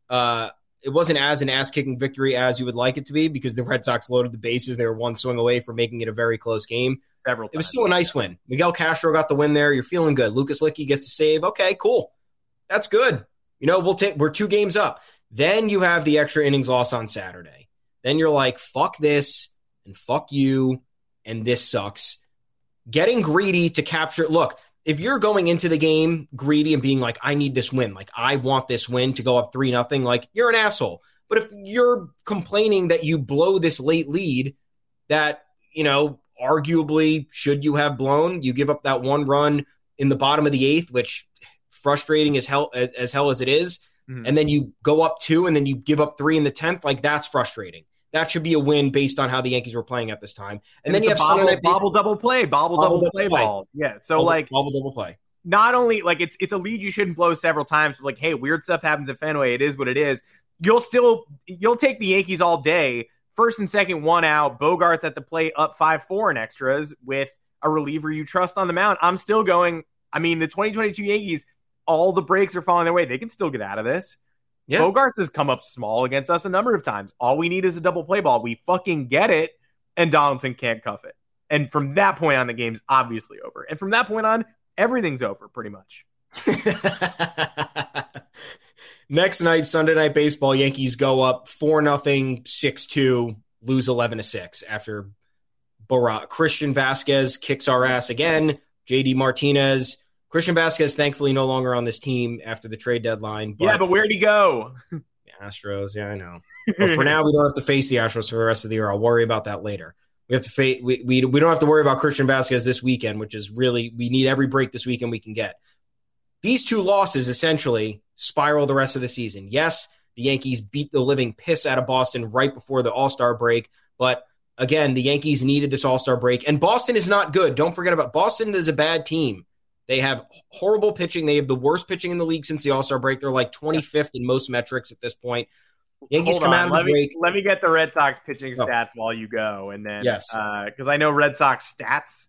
uh, it wasn't as an ass kicking victory as you would like it to be because the Red Sox loaded the bases. They were one swing away from making it a very close game. Several. It was still a nice win. Miguel Castro got the win there. You're feeling good. Lucas Luetge gets to save. Okay, cool. That's good. You know, we'll take. We're two games up. Then you have the extra innings loss on Saturday. Then you're like, fuck this and fuck you, and this sucks. Getting greedy to capture. Look, if you're going into the game greedy and being like, I need this win, like I want this win to go up three nothing, like you're an asshole. But if you're complaining that you blow this late lead, that you know, arguably should you have blown, you give up that one run in the bottom of the eighth, which frustrating as hell as hell as it is, mm-hmm. and then you go up two and then you give up three in the tenth, like that's frustrating. That should be a win based on how the Yankees were playing at this time. And, and then you have bobble, bobble double play, bobble, bobble double, play, play ball. Yeah. So bobble, like bobble double play. Not only like it's it's a lead you shouldn't blow several times, but like, hey, weird stuff happens at Fenway. It is what it is. You'll still you'll take the Yankees all day. First and second, one out. Bogaerts at the plate up five four in extras with a reliever you trust on the mound. I'm still going. I mean, the 2022 Yankees, all the breaks are falling their way. They can still get out of this. Yeah. Bogaerts has come up small against us a number of times. All we need is a double play ball. We fucking get it, and Donaldson can't cuff it. And from that point on, the game's obviously over. And from that point on, everything's over pretty much. Next night, Sunday night baseball, Yankees go up 4 0, 6 2, lose 11 to 6 after Barat. Christian Vázquez kicks our ass again. JD Martinez Christian Vázquez, thankfully, no longer on this team after the trade deadline. But yeah, but where'd he go? Astros. Yeah, I know. But for now, we don't have to face the Astros for the rest of the year. I'll worry about that later. We have to face. We, we, we don't have to worry about Christian Vázquez this weekend, which is really we need every break this weekend we can get. These two losses essentially spiral the rest of the season. Yes, the Yankees beat the living piss out of Boston right before the All Star break, but again, the Yankees needed this All Star break, and Boston is not good. Don't forget about Boston is a bad team. They have horrible pitching. They have the worst pitching in the league since the All Star break. They're like 25th in most metrics at this point. Yankees Hold come on. out of let the break. Me, let me get the Red Sox pitching oh. stats while you go, and then yes, because uh, I know Red Sox stats,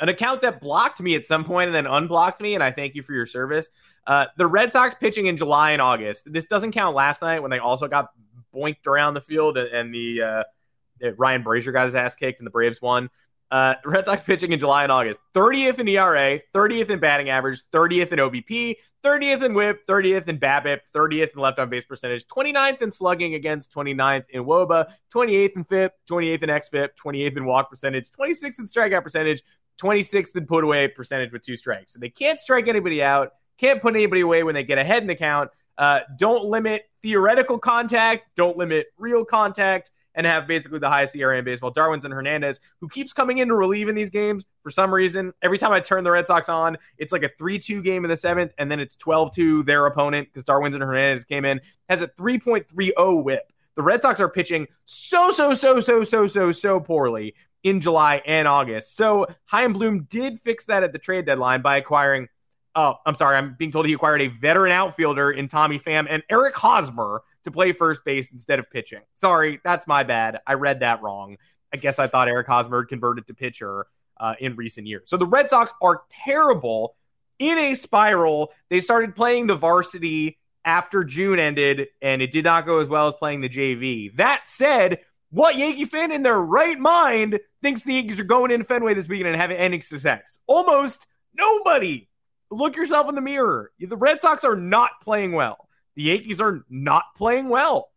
an account that blocked me at some point and then unblocked me, and I thank you for your service. Uh, the Red Sox pitching in July and August. This doesn't count last night when they also got boinked around the field, and the uh, Ryan Brasier got his ass kicked, and the Braves won. Uh, Red Sox pitching in July and August 30th in ERA, 30th in batting average, 30th in OBP, 30th in whip, 30th in BABIP, 30th in left on base percentage, 29th in slugging against, 29th in WOBA, 28th in FIP, 28th in XFIP, 28th in walk percentage, 26th in strikeout percentage, 26th in put away percentage with two strikes. So they can't strike anybody out, can't put anybody away when they get ahead in the count. Uh, don't limit theoretical contact, don't limit real contact and have basically the highest ERA in baseball. Darwinzon Hernandez, who keeps coming in to relieve in these games for some reason. Every time I turn the Red Sox on, it's like a 3 2 game in the seventh, and then it's 12 2 their opponent because Darwinzon Hernandez came in, has a 3.30 whip. The Red Sox are pitching so, so, so, so, so, so, so poorly in July and August. So Chaim Bloom did fix that at the trade deadline by acquiring. Oh, I'm sorry. I'm being told he acquired a veteran outfielder in Tommy Pham and Eric Hosmer to play first base instead of pitching. Sorry, that's my bad. I read that wrong. I guess I thought Eric Hosmer converted to pitcher uh, in recent years. So the Red Sox are terrible in a spiral. They started playing the varsity after June ended, and it did not go as well as playing the JV. That said, what Yankee fan in their right mind thinks the Yankees are going into Fenway this weekend and having any success? Almost nobody. Look yourself in the mirror. The Red Sox are not playing well. The Yankees are not playing well.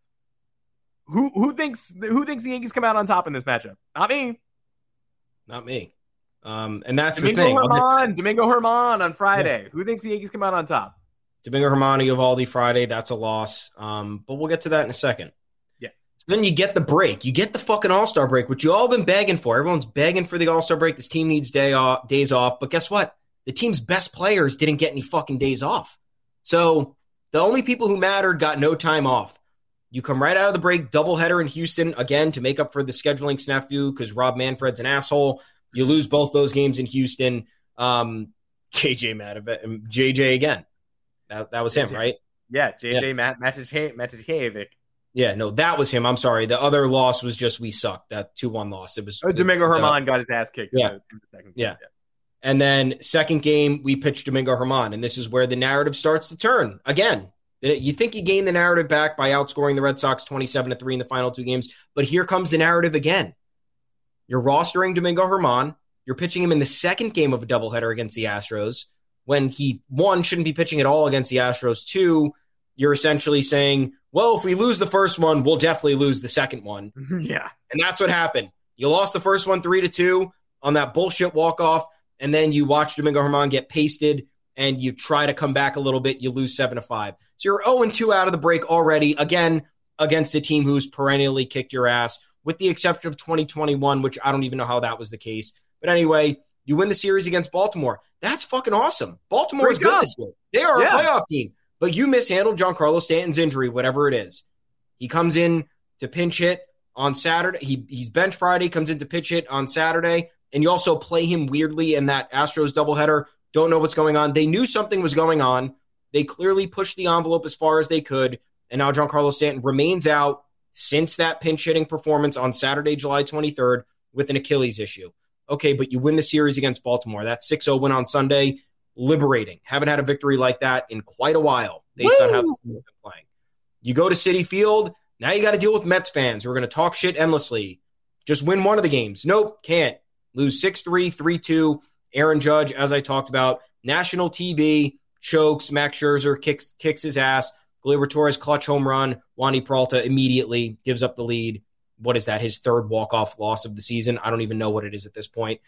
Who who thinks who thinks the Yankees come out on top in this matchup? Not me. Not me. Um, and that's Domingo the thing. German, Domingo German on Friday. Yeah. Who thinks the Yankees come out on top? Domingo German, Eovaldi Friday. That's a loss. Um, but we'll get to that in a second. Yeah. So then you get the break. You get the fucking All Star break, which you all been begging for. Everyone's begging for the All Star break. This team needs day off, days off. But guess what? The team's best players didn't get any fucking days off. So the only people who mattered got no time off. You come right out of the break, doubleheader in Houston again to make up for the scheduling snafu because Rob Manfred's an asshole. You lose both those games in Houston. Um, JJ Matovic, JJ again. That, that was him, right? Yeah, JJ yeah. Mat- Matijevic. Yeah, no, that was him. I'm sorry. The other loss was just we sucked. That two one loss. It was oh, Domingo German uh, got his ass kicked. Yeah, in the second yeah. yeah. And then second game, we pitched Domingo German. and this is where the narrative starts to turn again. You think you gained the narrative back by outscoring the Red Sox 27 to 3 in the final two games, but here comes the narrative again. You're rostering Domingo German. You're pitching him in the second game of a doubleheader against the Astros when he, one, shouldn't be pitching at all against the Astros. Two, you're essentially saying, well, if we lose the first one, we'll definitely lose the second one. yeah. And that's what happened. You lost the first one three to two on that bullshit walk off, and then you watch Domingo German get pasted and you try to come back a little bit, you lose seven to five. So you're 0 and 2 out of the break already, again, against a team who's perennially kicked your ass, with the exception of 2021, which I don't even know how that was the case. But anyway, you win the series against Baltimore. That's fucking awesome. Baltimore Great is good this year. They are yeah. a playoff team, but you mishandled Giancarlo Stanton's injury, whatever it is. He comes in to pinch hit on Saturday. He, he's bench Friday, comes in to pitch hit on Saturday. And you also play him weirdly in that Astros doubleheader don't know what's going on. They knew something was going on. They clearly pushed the envelope as far as they could. And now Giancarlo Stanton remains out since that pinch hitting performance on Saturday, July 23rd, with an Achilles issue. Okay, but you win the series against Baltimore. That 6 0 win on Sunday, liberating. Haven't had a victory like that in quite a while based Woo! on how the team has been playing. You go to Citi Field, now you got to deal with Mets fans who are going to talk shit endlessly. Just win one of the games. Nope, can't. Lose 6 3, 3 2. Aaron Judge, as I talked about, national TV chokes. Max Scherzer kicks kicks his ass. Gleyber Torres clutch home run. Wandy Peralta immediately gives up the lead. What is that? His third walk off loss of the season. I don't even know what it is at this point.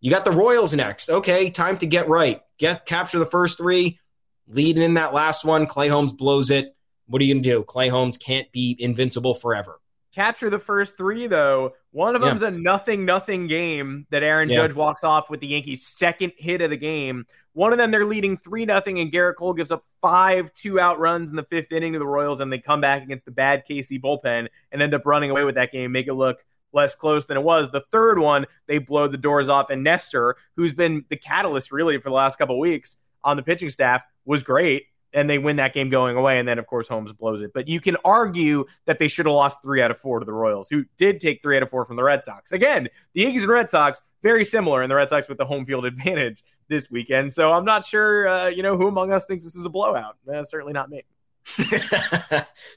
You got the Royals next. Okay, time to get right. Get capture the first three. Leading in that last one, Clay Holmes blows it. What are you gonna do? Clay Holmes can't be invincible forever capture the first three though. One of yeah. them's a nothing nothing game that Aaron yeah. Judge walks off with the Yankees' second hit of the game. One of them they're leading three nothing, and Gerrit Cole gives up five two out runs in the fifth inning to the Royals, and they come back against the bad KC bullpen and end up running away with that game, make it look less close than it was. The third one they blow the doors off, and Nestor, who's been the catalyst really for the last couple weeks on the pitching staff, was great and they win that game going away. And then, of course, Holmes blows it. But you can argue that they should have lost three out of four to the Royals, who did take three out of four from the Red Sox. Again, the Yankees and Red Sox, very similar, and the Red Sox with the home field advantage this weekend. So I'm not sure, uh, you know, who among us thinks this is a blowout. Uh, certainly not me.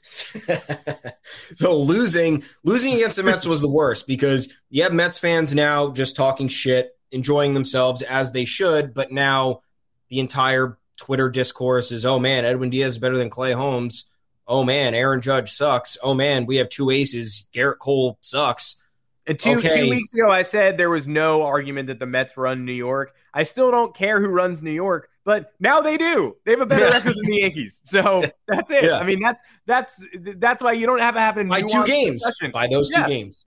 so losing losing against the Mets was the worst because you have Mets fans now just talking shit, enjoying themselves as they should, but now the entire Twitter discourse is, oh man, Edwin Diaz is better than Clay Holmes. Oh man, Aaron Judge sucks. Oh man, we have two aces. Gerrit Cole sucks. And two, okay. two weeks ago, I said there was no argument that the Mets run New York. I still don't care who runs New York, but now they do. They have a better record than the Yankees. So that's it. Yeah. I mean, that's that's that's why you don't have to have a by two games. Discussion. By those yeah. two games.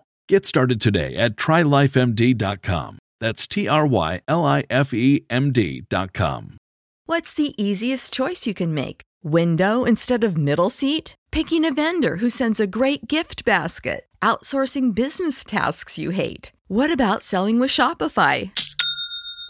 Get started today at trylifemd.com. That's T R Y L I F E M D.com. What's the easiest choice you can make? Window instead of middle seat? Picking a vendor who sends a great gift basket? Outsourcing business tasks you hate? What about selling with Shopify?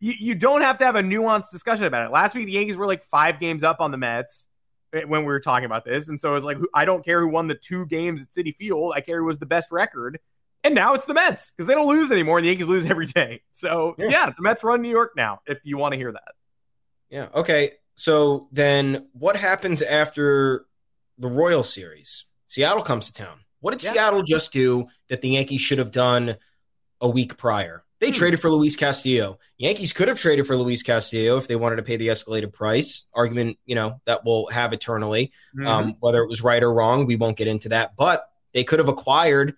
You, you don't have to have a nuanced discussion about it. Last week, the Yankees were like five games up on the Mets eh, when we were talking about this. And so it was like, I don't care who won the two games at Citi Field. I care who was the best record. And now it's the Mets because they don't lose anymore. And the Yankees lose every day. So yeah, yeah the Mets run New York now, if you want to hear that. Yeah. Okay. So then what happens after the Royal Series? Seattle comes to town. What did yeah. Seattle just do that the Yankees should have done a week prior? They hmm. traded for Luis Castillo. Yankees could have traded for Luis Castillo if they wanted to pay the escalated price. Argument, you know, that we'll have eternally. Mm-hmm. Um, whether it was right or wrong, we won't get into that. But they could have acquired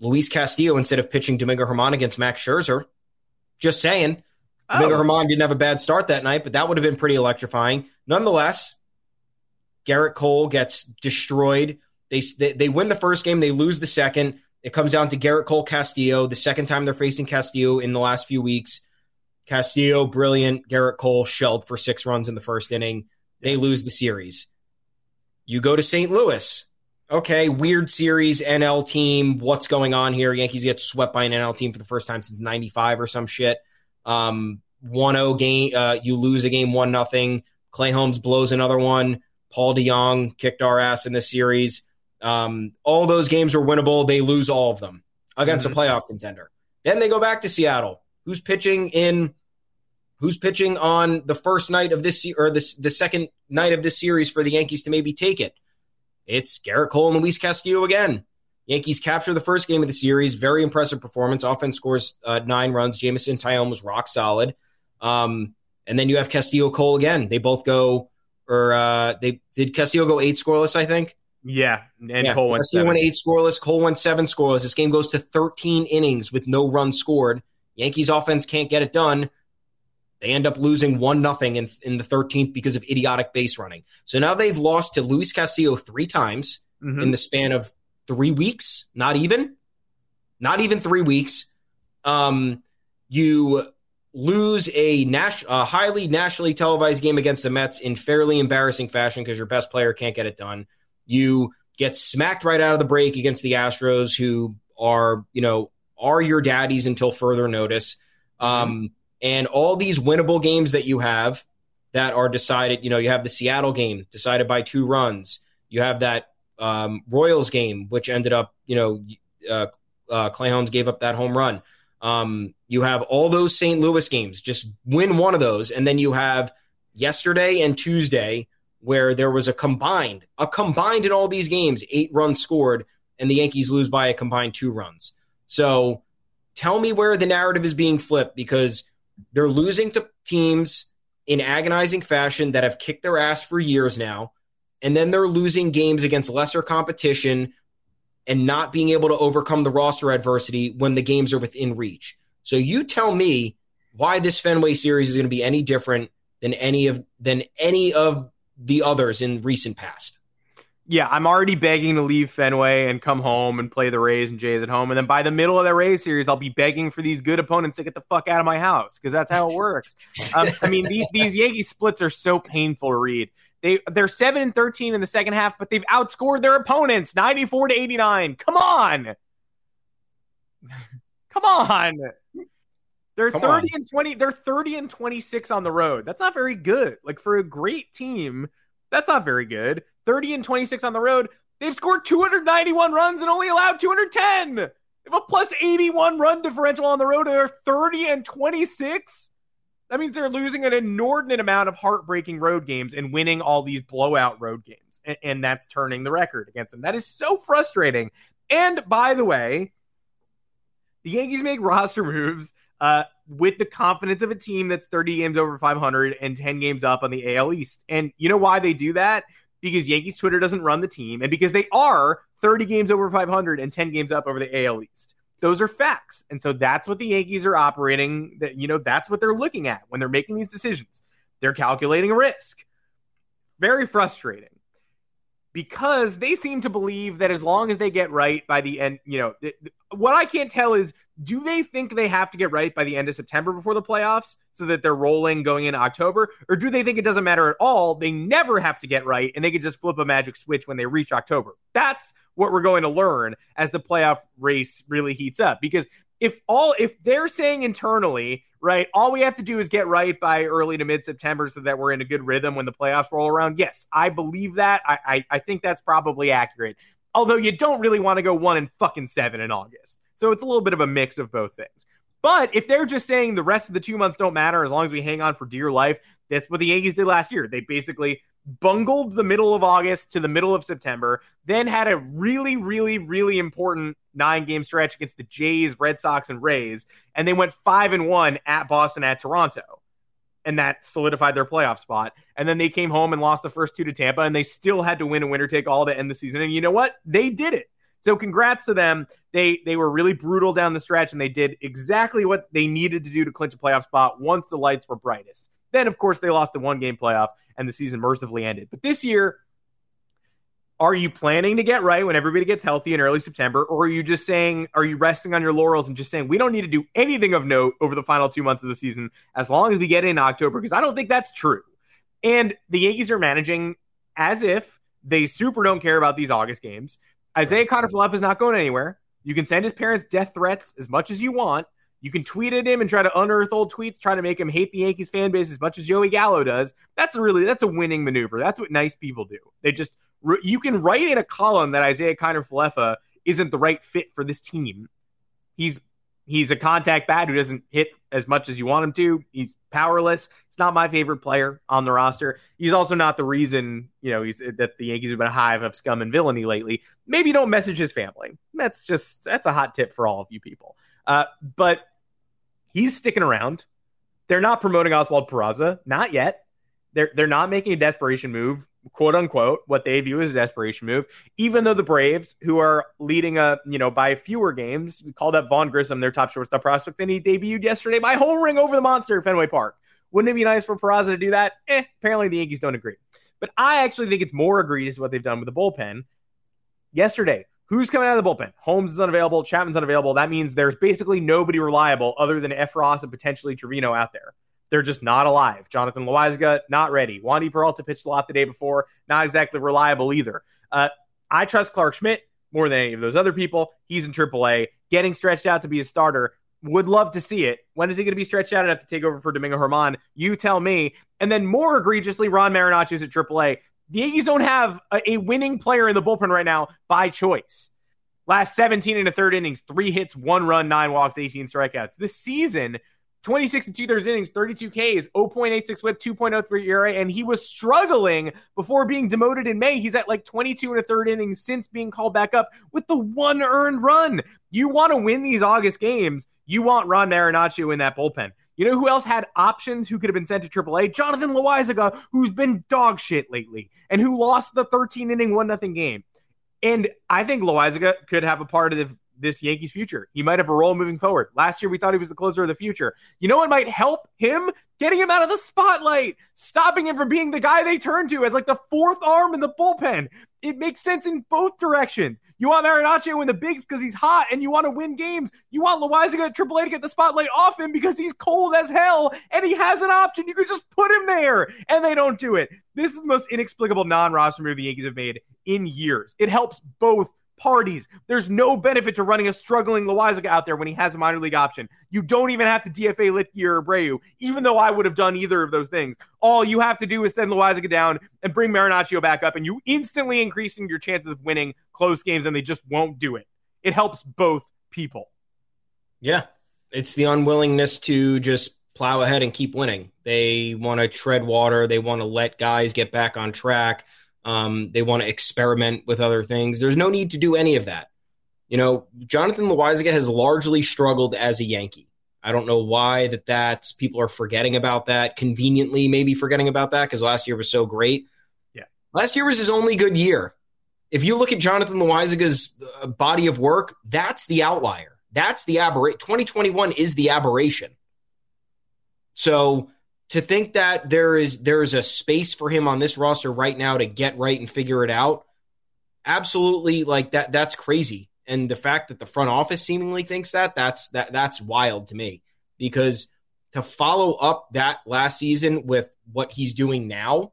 Luis Castillo instead of pitching Domingo German against Max Scherzer. Just saying. Oh. Domingo German didn't have a bad start that night, but that would have been pretty electrifying. Nonetheless, Gerrit Cole gets destroyed. They, they, they win the first game, they lose the second. It comes down to Gerrit Cole Castillo, the second time they're facing Castillo in the last few weeks. Castillo, brilliant. Gerrit Cole shelled for six runs in the first inning. They lose the series. You go to St. Louis. Okay, weird series, NL team. What's going on here? Yankees get swept by an NL team for the first time since 95 or some shit. Um, 1-0 game, uh, you lose a game 1 nothing. Clay Holmes blows another one. Paul DeJong kicked our ass in this series. Um, all those games are winnable. They lose all of them against mm-hmm. a playoff contender. Then they go back to Seattle. Who's pitching in? Who's pitching on the first night of this or this the second night of this series for the Yankees to maybe take it? It's Gerrit Cole and Luis Castillo again. Yankees capture the first game of the series. Very impressive performance. Offense scores uh, nine runs. Jameson Taillon was rock solid. Um, and then you have Castillo Cole again. They both go, or uh, they did Castillo go eight scoreless, I think. Yeah, and yeah. Cole went seven. went eight scoreless. Cole went seven scoreless. This game goes to 13 innings with no runs scored. Yankees offense can't get it done. They end up losing one nothing in, in the 13th because of idiotic base running. So now they've lost to Luis Castillo three times mm-hmm. in the span of three weeks. Not even, not even three weeks. Um, you lose a, nas- a highly nationally televised game against the Mets in fairly embarrassing fashion because your best player can't get it done. You get smacked right out of the break against the Astros, who are, you know, are your daddies until further notice. Um, and all these winnable games that you have that are decided, you know, you have the Seattle game decided by two runs. You have that um, Royals game, which ended up, you know, uh, uh, Clay Holmes gave up that home run. Um, you have all those St. Louis games. Just win one of those, and then you have yesterday and Tuesday where there was a combined, a combined in all these games, eight runs scored, and the Yankees lose by a combined two runs. So tell me where the narrative is being flipped because they're losing to teams in agonizing fashion that have kicked their ass for years now. And then they're losing games against lesser competition and not being able to overcome the roster adversity when the games are within reach. So you tell me why this Fenway series is going to be any different than any of than any of the others in recent past. yeah, I'm already begging to leave Fenway and come home and play the Rays and Jays at home. And then by the middle of the Rays series, I'll be begging for these good opponents to get the fuck out of my house because that's how it works. um, I mean, these these Yankee splits are so painful to read. They they're seven and thirteen in the second half, but they've outscored their opponents 94 to 89. Come on. Come on. They're Come 30 on. and 20. They're 30 and 26 on the road. That's not very good. Like for a great team, that's not very good. 30 and 26 on the road. They've scored 291 runs and only allowed 210. They have a plus 81 run differential on the road. and They're 30 and 26. That means they're losing an inordinate amount of heartbreaking road games and winning all these blowout road games. And, and that's turning the record against them. That is so frustrating. And by the way, the Yankees make roster moves uh, with the confidence of a team that's 30 games over 500 and 10 games up on the AL East. And you know why they do that? Because Yankees Twitter doesn't run the team and because they are 30 games over 500 and 10 games up over the AL East. Those are facts. And so that's what the Yankees are operating that you know that's what they're looking at when they're making these decisions. They're calculating a risk. Very frustrating because they seem to believe that as long as they get right by the end, you know, th- th- what I can't tell is do they think they have to get right by the end of September before the playoffs so that they're rolling going into October? Or do they think it doesn't matter at all? They never have to get right and they can just flip a magic switch when they reach October. That's what we're going to learn as the playoff race really heats up. Because if all if they're saying internally, right, all we have to do is get right by early to mid September so that we're in a good rhythm when the playoffs roll around. Yes, I believe that. I, I I think that's probably accurate. Although you don't really want to go one and fucking seven in August. So it's a little bit of a mix of both things. But if they're just saying the rest of the two months don't matter as long as we hang on for dear life, that's what the Yankees did last year. They basically bungled the middle of August to the middle of September, then had a really, really, really important nine game stretch against the Jays, Red Sox, and Rays. And they went five and one at Boston, at Toronto. And that solidified their playoff spot. And then they came home and lost the first two to Tampa, and they still had to win a winner take all to end the season. And you know what? They did it. So congrats to them. They they were really brutal down the stretch, and they did exactly what they needed to do to clinch a playoff spot once the lights were brightest. Then, of course, they lost the one game playoff, and the season mercifully ended. But this year, are you planning to get right when everybody gets healthy in early September, or are you just saying, are you resting on your laurels and just saying we don't need to do anything of note over the final two months of the season as long as we get in October? Because I don't think that's true. And the Yankees are managing as if they super don't care about these August games. Isiah Kiner Falefa is not going anywhere. You can send his parents death threats as much as you want. You can tweet at him and try to unearth old tweets, try to make him hate the Yankees fan base as much as Joey Gallo does. That's really that's a winning maneuver. That's what nice people do. They just you can write in a column that Isiah Kiner Falefa isn't the right fit for this team. He's he's a contact bat who doesn't hit as much as you want him to. He's powerless. He's not my favorite player on the roster. He's also not the reason, you know, he's that the Yankees have been a hive of scum and villainy lately. Maybe don't message his family. That's just that's a hot tip for all of you people. Uh, but he's sticking around. They're not promoting Oswald Peraza, not yet. They're they're not making a desperation move, quote unquote, what they view as a desperation move. Even though the Braves, who are leading a you know by fewer games, called up Vaughn Grissom their top shortstop prospect, and he debuted yesterday by home ring over the monster at Fenway Park. Wouldn't it be nice for Peraza to do that? Eh, apparently the Yankees don't agree. But I actually think it's more egregious what they've done with the bullpen. Yesterday, Who's coming out of the bullpen? Holmes is unavailable. Chapman's unavailable. That means there's basically nobody reliable other than F. Ross and potentially Trivino out there. They're just not alive. Jonathan Loaisiga, not ready. Wandy Peralta pitched a lot the day before, not exactly reliable either. Uh, I trust Clarke Schmidt more than any of those other people. He's in AAA, getting stretched out to be a starter. Would love to see it. When is he going to be stretched out enough to take over for Domingo German? You tell me. And then more egregiously, Ron Marinacci's at AAA. The Yankees don't have a, a, winning player in the bullpen right now by choice. Last 17 and a third innings, three hits, one run, nine walks, 18 strikeouts. This season, 26 and two thirds innings, 32 Ks, 0.86 whip, 2.03 ERA, and he was struggling before being demoted in May. He's at like 22 and a third innings since being called back up with the one earned run. You want to win these August games, you want Ron Marinaccio in that bullpen. You know who else had options who could have been sent to AAA? Jonathan Loaisiga, who's been dog shit lately and who lost the 13 inning 1 nothing game. And I think Loaisiga could have a part of this Yankees future. He might have a role moving forward. Last year, we thought he was the closer of the future. You know what might help him? Getting him out of the spotlight, stopping him from being the guy they turn to as like the fourth arm in the bullpen. It makes sense in both directions. You want Marinaccio in the bigs because he's hot and you want to win games. You want Loaisiga at AAA to get the spotlight off him because he's cold as hell and he has an option. You could just put him there and they don't do it. This is the most inexplicable non roster move the Yankees have made in years. It helps both parties. There's no benefit to running a struggling Loaisiga out there when he has a minor league option. You don't even have to DFA Luetge or Abreu, even though I would have done either of those things. All you have to do is send Loaisiga down and bring Marinaccio back up, and you instantly increasing your chances of winning close games, and they just won't do it. It helps both people. Yeah. It's the unwillingness to just plow ahead and keep winning. They want to tread water. They want to let guys get back on track. Um, they want to experiment with other things. There's no need to do any of that. You know, Jonathan Loaisiga has largely struggled as a Yankee. I don't know why that that's people are forgetting about that. Conveniently, maybe forgetting about that because last year was so great. Yeah, last year was his only good year. If you look at Jonathan Loaisiga's uh, body of work, that's the outlier. That's the aberration. 2021 is the aberration. So to think that there is there is a space for him on this roster right now to get right and figure it out absolutely like that that's crazy. And the fact that the front office seemingly thinks that that's that that's wild to me. Because to follow up that last season with what he's doing now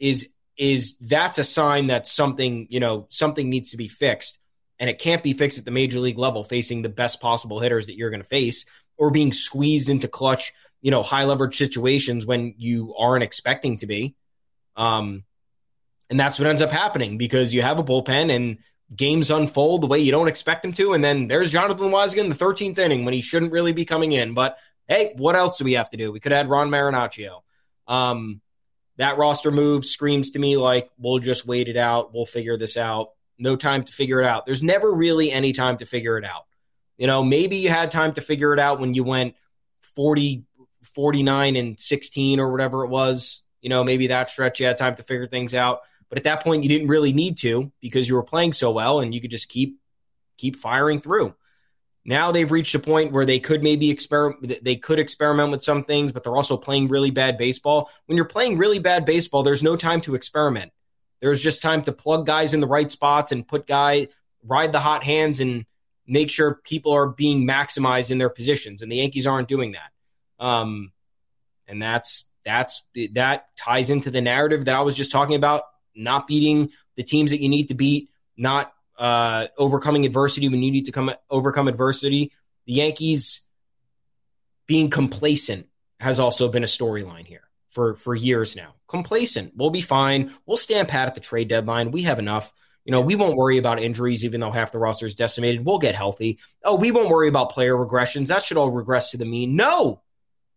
is is that's a sign that something you know something needs to be fixed. And it can't be fixed at the major league level facing the best possible hitters that you're going to face or being squeezed into clutch you know, high leverage situations when you aren't expecting to be. Um, and that's what ends up happening because you have a bullpen and games unfold the way you don't expect them to. And then there's Jonathan Loaisiga in the 13th inning when he shouldn't really be coming in. But hey, what else do we have to do? We could add Ron Marinaccio. Um, that roster move screams to me like we'll just wait it out. We'll figure this out. No time to figure it out. There's never really any time to figure it out. You know, maybe you had time to figure it out when you went 40 49 and 16 or whatever it was. You know, maybe that stretch you had time to figure things out. But at that point, you didn't really need to because you were playing so well and you could just keep keep firing through. Now they've reached a point where they could maybe experiment. They could experiment with some things, but they're also playing really bad baseball. When you're playing really bad baseball, there's no time to experiment. There's just time to plug guys in the right spots and put guy ride the hot hands and make sure people are being maximized in their positions. And the Yankees aren't doing that. Um, and that's that's that ties into the narrative that I was just talking about. Not beating the teams that you need to beat, not uh, overcoming adversity when you need to come overcome adversity. The Yankees being complacent has also been a storyline here for for years now. Complacent, we'll be fine. We'll stand pat at the trade deadline. We have enough. You know, we won't worry about injuries, even though half the roster is decimated. We'll get healthy. Oh, we won't worry about player regressions. That should all regress to the mean. No,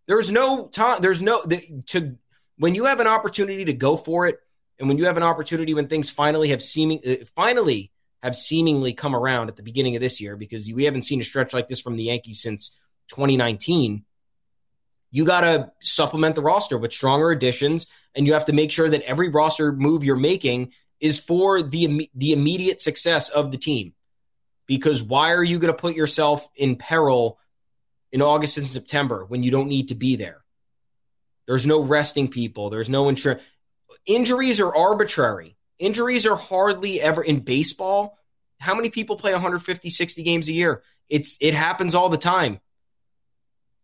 there's no time. There's no the, to when you have an opportunity to go for it, and when you have an opportunity when things finally have seeming uh, finally have seemingly come around at the beginning of this year, because we haven't seen a stretch like this from the Yankees since 2019. You got to supplement the roster with stronger additions, and you have to make sure that every roster move you're making is for the the immediate success of the team. Because why are you going to put yourself in peril in August and September when you don't need to be there. There's no resting people. There's no insurance. Injuries are arbitrary. Injuries are hardly ever in baseball. How many people play 150, 60 games a year? It's it happens all the time.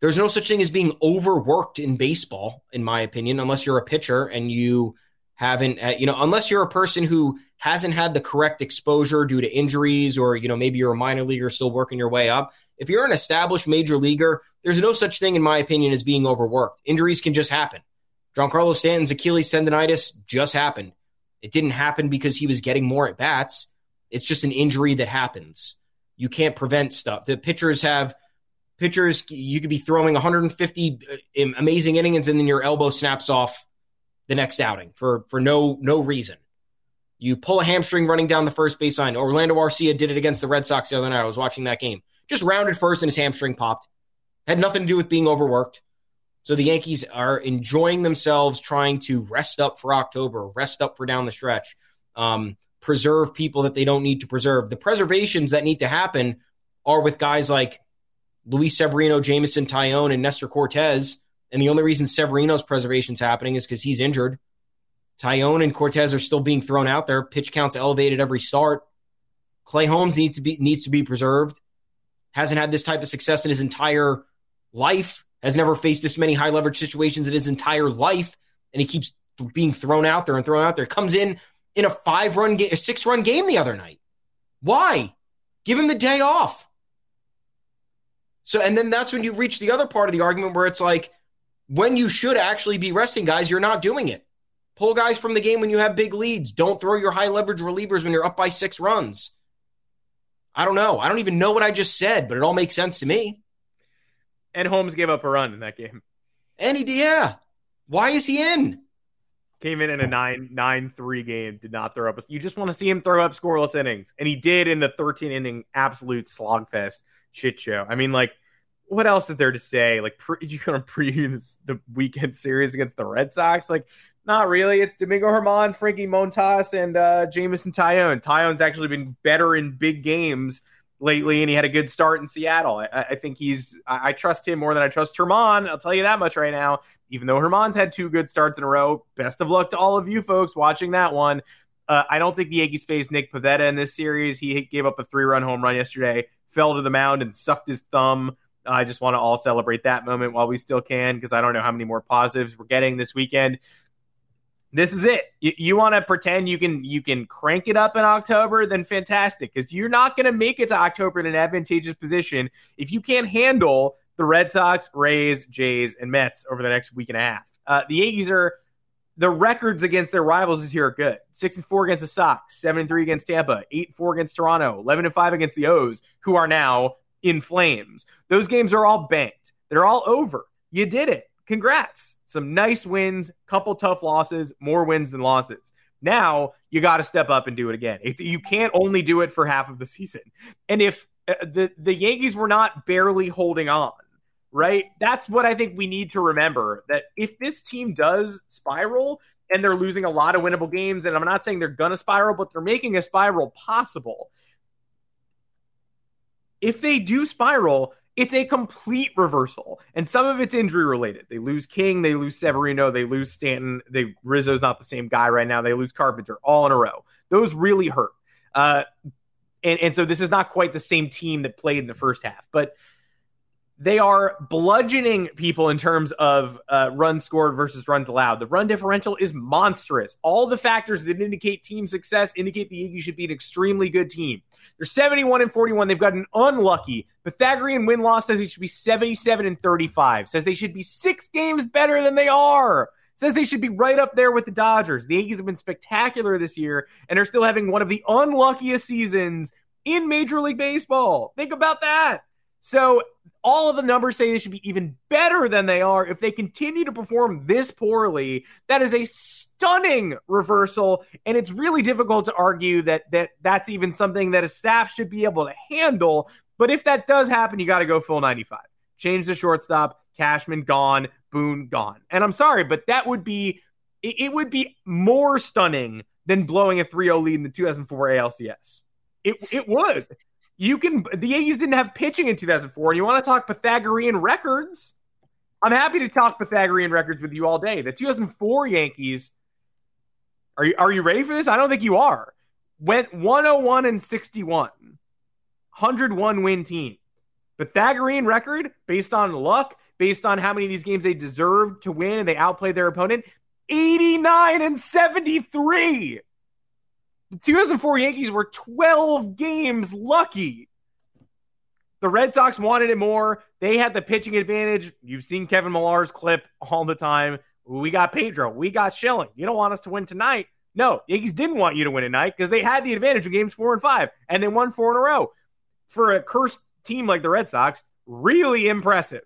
There's no such thing as being overworked in baseball, in my opinion, unless you're a pitcher and you haven't, uh, you know, unless you're a person who hasn't had the correct exposure due to injuries, or you know, maybe you're a minor leaguer still working your way up. If you're an established major leaguer, there's no such thing, in my opinion, as being overworked. Injuries can just happen. Giancarlo Stanton's Achilles tendonitis just happened. It didn't happen because he was getting more at bats. It's just an injury that happens. You can't prevent stuff. The pitchers have pitchers. You could be throwing 150 uh, amazing innings, and then your elbow snaps off the next outing for for no no reason. You pull a hamstring running down the first baseline. Orlando Arcia did it against the Red Sox the other night. I was watching that game just rounded first and his hamstring popped. Had nothing to do with being overworked. So the Yankees are enjoying themselves trying to rest up for October, rest up for down the stretch, um, preserve people that they don't need to preserve. The preservations that need to happen are with guys like Luis Severino, Jameson Taillon, and Nestor Cortes. And the only reason Severino's preservation is happening is because he's injured. Taillon and Cortes are still being thrown out there. Pitch counts elevated every start. Clay Holmes needs to be needs to be preserved. Hasn't had this type of success in his entire life. Has never faced this many high leverage situations in his entire life, and he keeps being thrown out there and thrown out there. Comes in in a five run game, a six run game the other night. Why? Give him the day off. So, and then that's when you reach the other part of the argument where it's like, when you should actually be resting guys, you're not doing it. Pull guys from the game when you have big leads. Don't throw your high leverage relievers when you're up by six runs. I don't know. I don't even know what I just said, but it all makes sense to me. And Holmes gave up a run in that game. And he, yeah. Why is he in? Came in in a 9 9 3 game, did not throw up. A, You just want to see him throw up scoreless innings. And he did in the 13 inning absolute slogfest shit show. I mean, like, what else is there to say? Like, pre- you going to preview this, the weekend series against the Red Sox? Like, not really. It's Domingo German, Frankie Montas, and uh, Jameson Taillon. Taillon's actually been better in big games lately, and he had a good start in Seattle. I, I think he's. I, I, trust him more than I trust German. I'll tell you that much right now. Even though German's had two good starts in a row, best of luck to all of you folks watching that one. Uh, I don't think the Yankees faced Nick Pivetta in this series. He gave up a three-run home run yesterday, fell to the mound and sucked his thumb. I just want to all celebrate that moment while we still can because I don't know how many more positives we're getting this weekend this is it. You, you want to pretend you can you can crank it up in October, then fantastic, because you're not going to make it to October in an advantageous position if you can't handle the Red Sox, Rays, Jays, and Mets over the next week and a half. Uh, the Yankees are the records against their rivals this year are good. Six and four against the Sox, seven and three against Tampa, eight and four against Toronto, eleven and five against the O's, who are now in flames. Those games are all banked. They're all over. You did it congrats. Some nice wins, couple tough losses, more wins than losses. Now you got to step up and do it again. It, you can't only do it for half of the season. And if uh, the the Yankees were not barely holding on, right? That's what I think we need to remember that if this team does spiral and they're losing a lot of winnable games and I'm not saying they're going to spiral, but they're making a spiral possible. If they do spiral, it's a complete reversal. And some of it's injury related. They lose King, they lose Severino, they lose Stanton. They Rizzo's not the same guy right now. They lose Carpenter all in a row. Those really hurt. Uh, and, and so this is not quite the same team that played in the first half, but they are bludgeoning people in terms of uh, runs scored versus runs allowed. The run differential is monstrous. All the factors that indicate team success indicate the Yankees should be an extremely good team. They're 71 and 41. They've got an unlucky Pythagorean win loss says they should be 77 and 35. Says they should be six games better than they are. Says they should be right up there with the Dodgers. The Yankees have been spectacular this year and are still having one of the unluckiest seasons in Major League Baseball. Think about that. So all of the numbers say they should be even better than they are if they continue to perform this poorly. That is a stunning reversal, and it's really difficult to argue that that that's even something that a staff should be able to handle. But if that does happen, you got to go full 95. Change the shortstop. Cashman gone. Boone gone. And I'm sorry, but that would be it, would be more stunning than blowing a 3-0 lead in the 2004 ALCS. It it would. You can the Yankees didn't have pitching in 2004, and you want to talk Pythagorean records? I'm happy to talk Pythagorean records with you all day. The 2004 Yankees are you are you ready for this? I don't think you are. Went 101 and 61. 101 win team. Pythagorean record based on luck, based on how many of these games they deserved to win and they outplayed their opponent. 89 and 73. The 2004 Yankees were 12 games lucky. The Red Sox wanted it more. They had the pitching advantage. You've seen Kevin Millar's clip all the time. We got Pedro. We got Schilling. You don't want us to win tonight. No, Yankees didn't want you to win tonight because they had the advantage of games four and five, and they won four in a row. For a cursed team like the Red Sox, really impressive.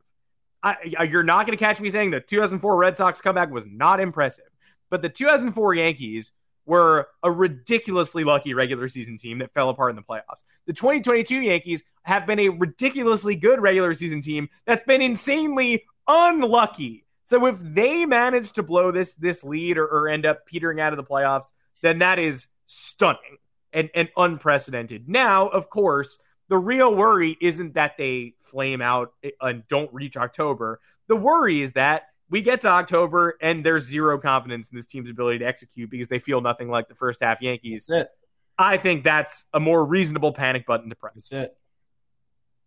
I, you're not going to catch me saying the 2004 Red Sox comeback was not impressive, but the 2004 Yankees were a ridiculously lucky regular season team that fell apart in the playoffs. The 2022 Yankees have been a ridiculously good regular season team that's been insanely unlucky. So if they manage to blow this this lead or, or end up petering out of the playoffs, then that is stunning and, and unprecedented. Now, of course, The real worry isn't that they flame out and don't reach October. The worry is that we get to October and there's zero confidence in this team's ability to execute because they feel nothing like the first half Yankees. That's it. I think that's a more reasonable panic button to press. That's it.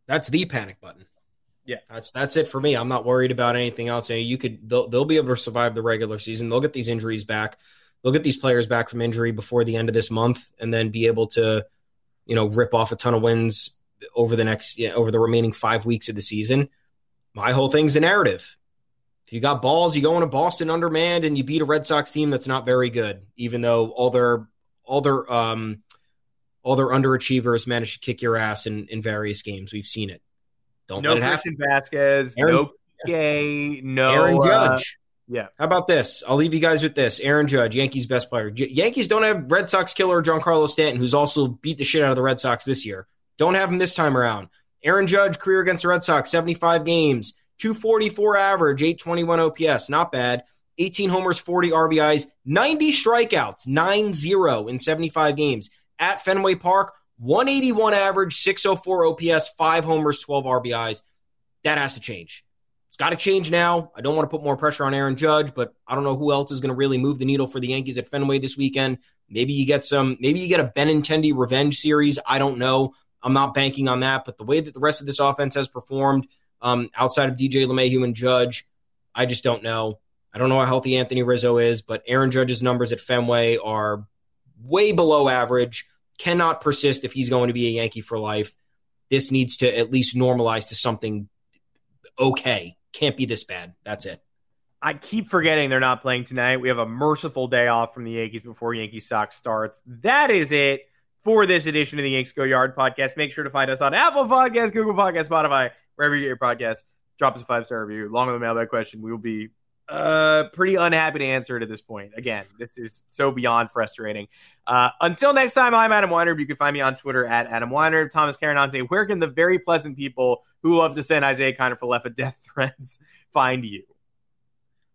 That's the panic button. Yeah, that's that's it for me. I'm not worried about anything else. You could they'll, they'll be able to survive the regular season. They'll get these injuries back. They'll get these players back from injury before the end of this month, and then be able to, you know, rip off a ton of wins over the next you know, over the remaining five weeks of the season. My whole thing's the narrative. If you got balls, you go into Boston undermanned and you beat a Red Sox team that's not very good, even though all their all their um all their underachievers managed to kick your ass in, in various games. We've seen it. Don't no let it Christian happen. Vázquez, Aaron- no Gay, no Aaron uh, Judge. yeah. How about this? I'll leave you guys with this. Aaron Judge, Yankees best player. Y- Yankees don't have Red Sox killer Giancarlo Stanton, who's also beat the shit out of the Red Sox this year. Don't have him this time around. Aaron Judge, career against the Red Sox, 75 games, 244 average, 821 OPS. Not bad. 18 homers, 40 RBIs, 90 strikeouts, 9 0 in 75 games. At Fenway Park, 181 average, 604 OPS, 5 homers, 12 RBIs. That has to change. It's got to change now. I don't want to put more pressure on Aaron Judge, but I don't know who else is going to really move the needle for the Yankees at Fenway this weekend. Maybe you get some, maybe you get a Benintendi revenge series. I don't know. I'm not banking on that, but the way that the rest of this offense has performed um, outside of DJ LeMahieu and Judge, I just don't know. I don't know how healthy Anthony Rizzo is, but Aaron Judge's numbers at Fenway are way below average. Cannot persist if he's going to be a Yankee for life. This needs to at least normalize to something okay. Can't be this bad. That's it. I keep forgetting they're not playing tonight. We have a merciful day off from the Yankees before Yankee Sox starts. That is it for this edition of the Yanks Go Yard podcast. Make sure to find us on Apple Podcasts, Google Podcasts, Spotify, wherever you get your podcast. Drop us a five star review. Long on the mailbag question. We will be uh, pretty unhappy to answer it at this point. Again, this is so beyond frustrating. Uh, until next time, I'm Adam Weinrib. You can find me on Twitter at Adam Weinrib. Thomas Carannante, where can the very pleasant people who love to send Isiah Kiner Falefa death threats find you?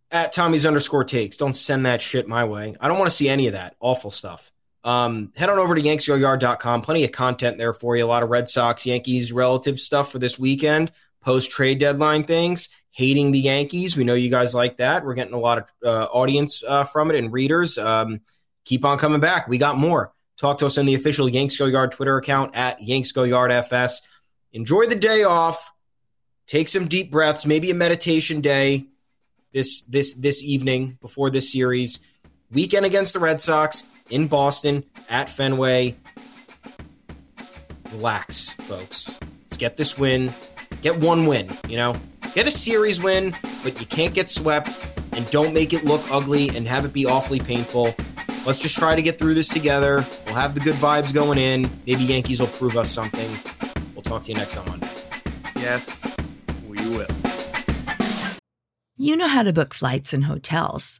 At Tommy's underscore takes. Don't send that shit my way. I don't want to see any of that awful stuff. Um, head on over to yanksgoyard.com. Plenty of content there for you. A lot of Red Sox, Yankees relative stuff for this weekend. Post trade deadline things. Hating the Yankees. We know you guys like that. We're getting a lot of uh, audience uh, from it and readers. Um, keep on coming back. We got more. Talk to us in the official Yanks Go Yard Twitter account at Yanks Go Yard FS. Enjoy the day off. Take some deep breaths. Maybe a meditation day this this this evening before this series. Weekend against the Red Sox in Boston at Fenway. Relax, folks. Let's get this win. Get one win, you know? Get a series win, but you can't get swept and don't make it look ugly and have it be awfully painful. Let's just try to get through this together. We'll have the good vibes going in. Maybe Yankees will prove us something. We'll talk to you next on Monday. Yes, we will. You know how to book flights and hotels.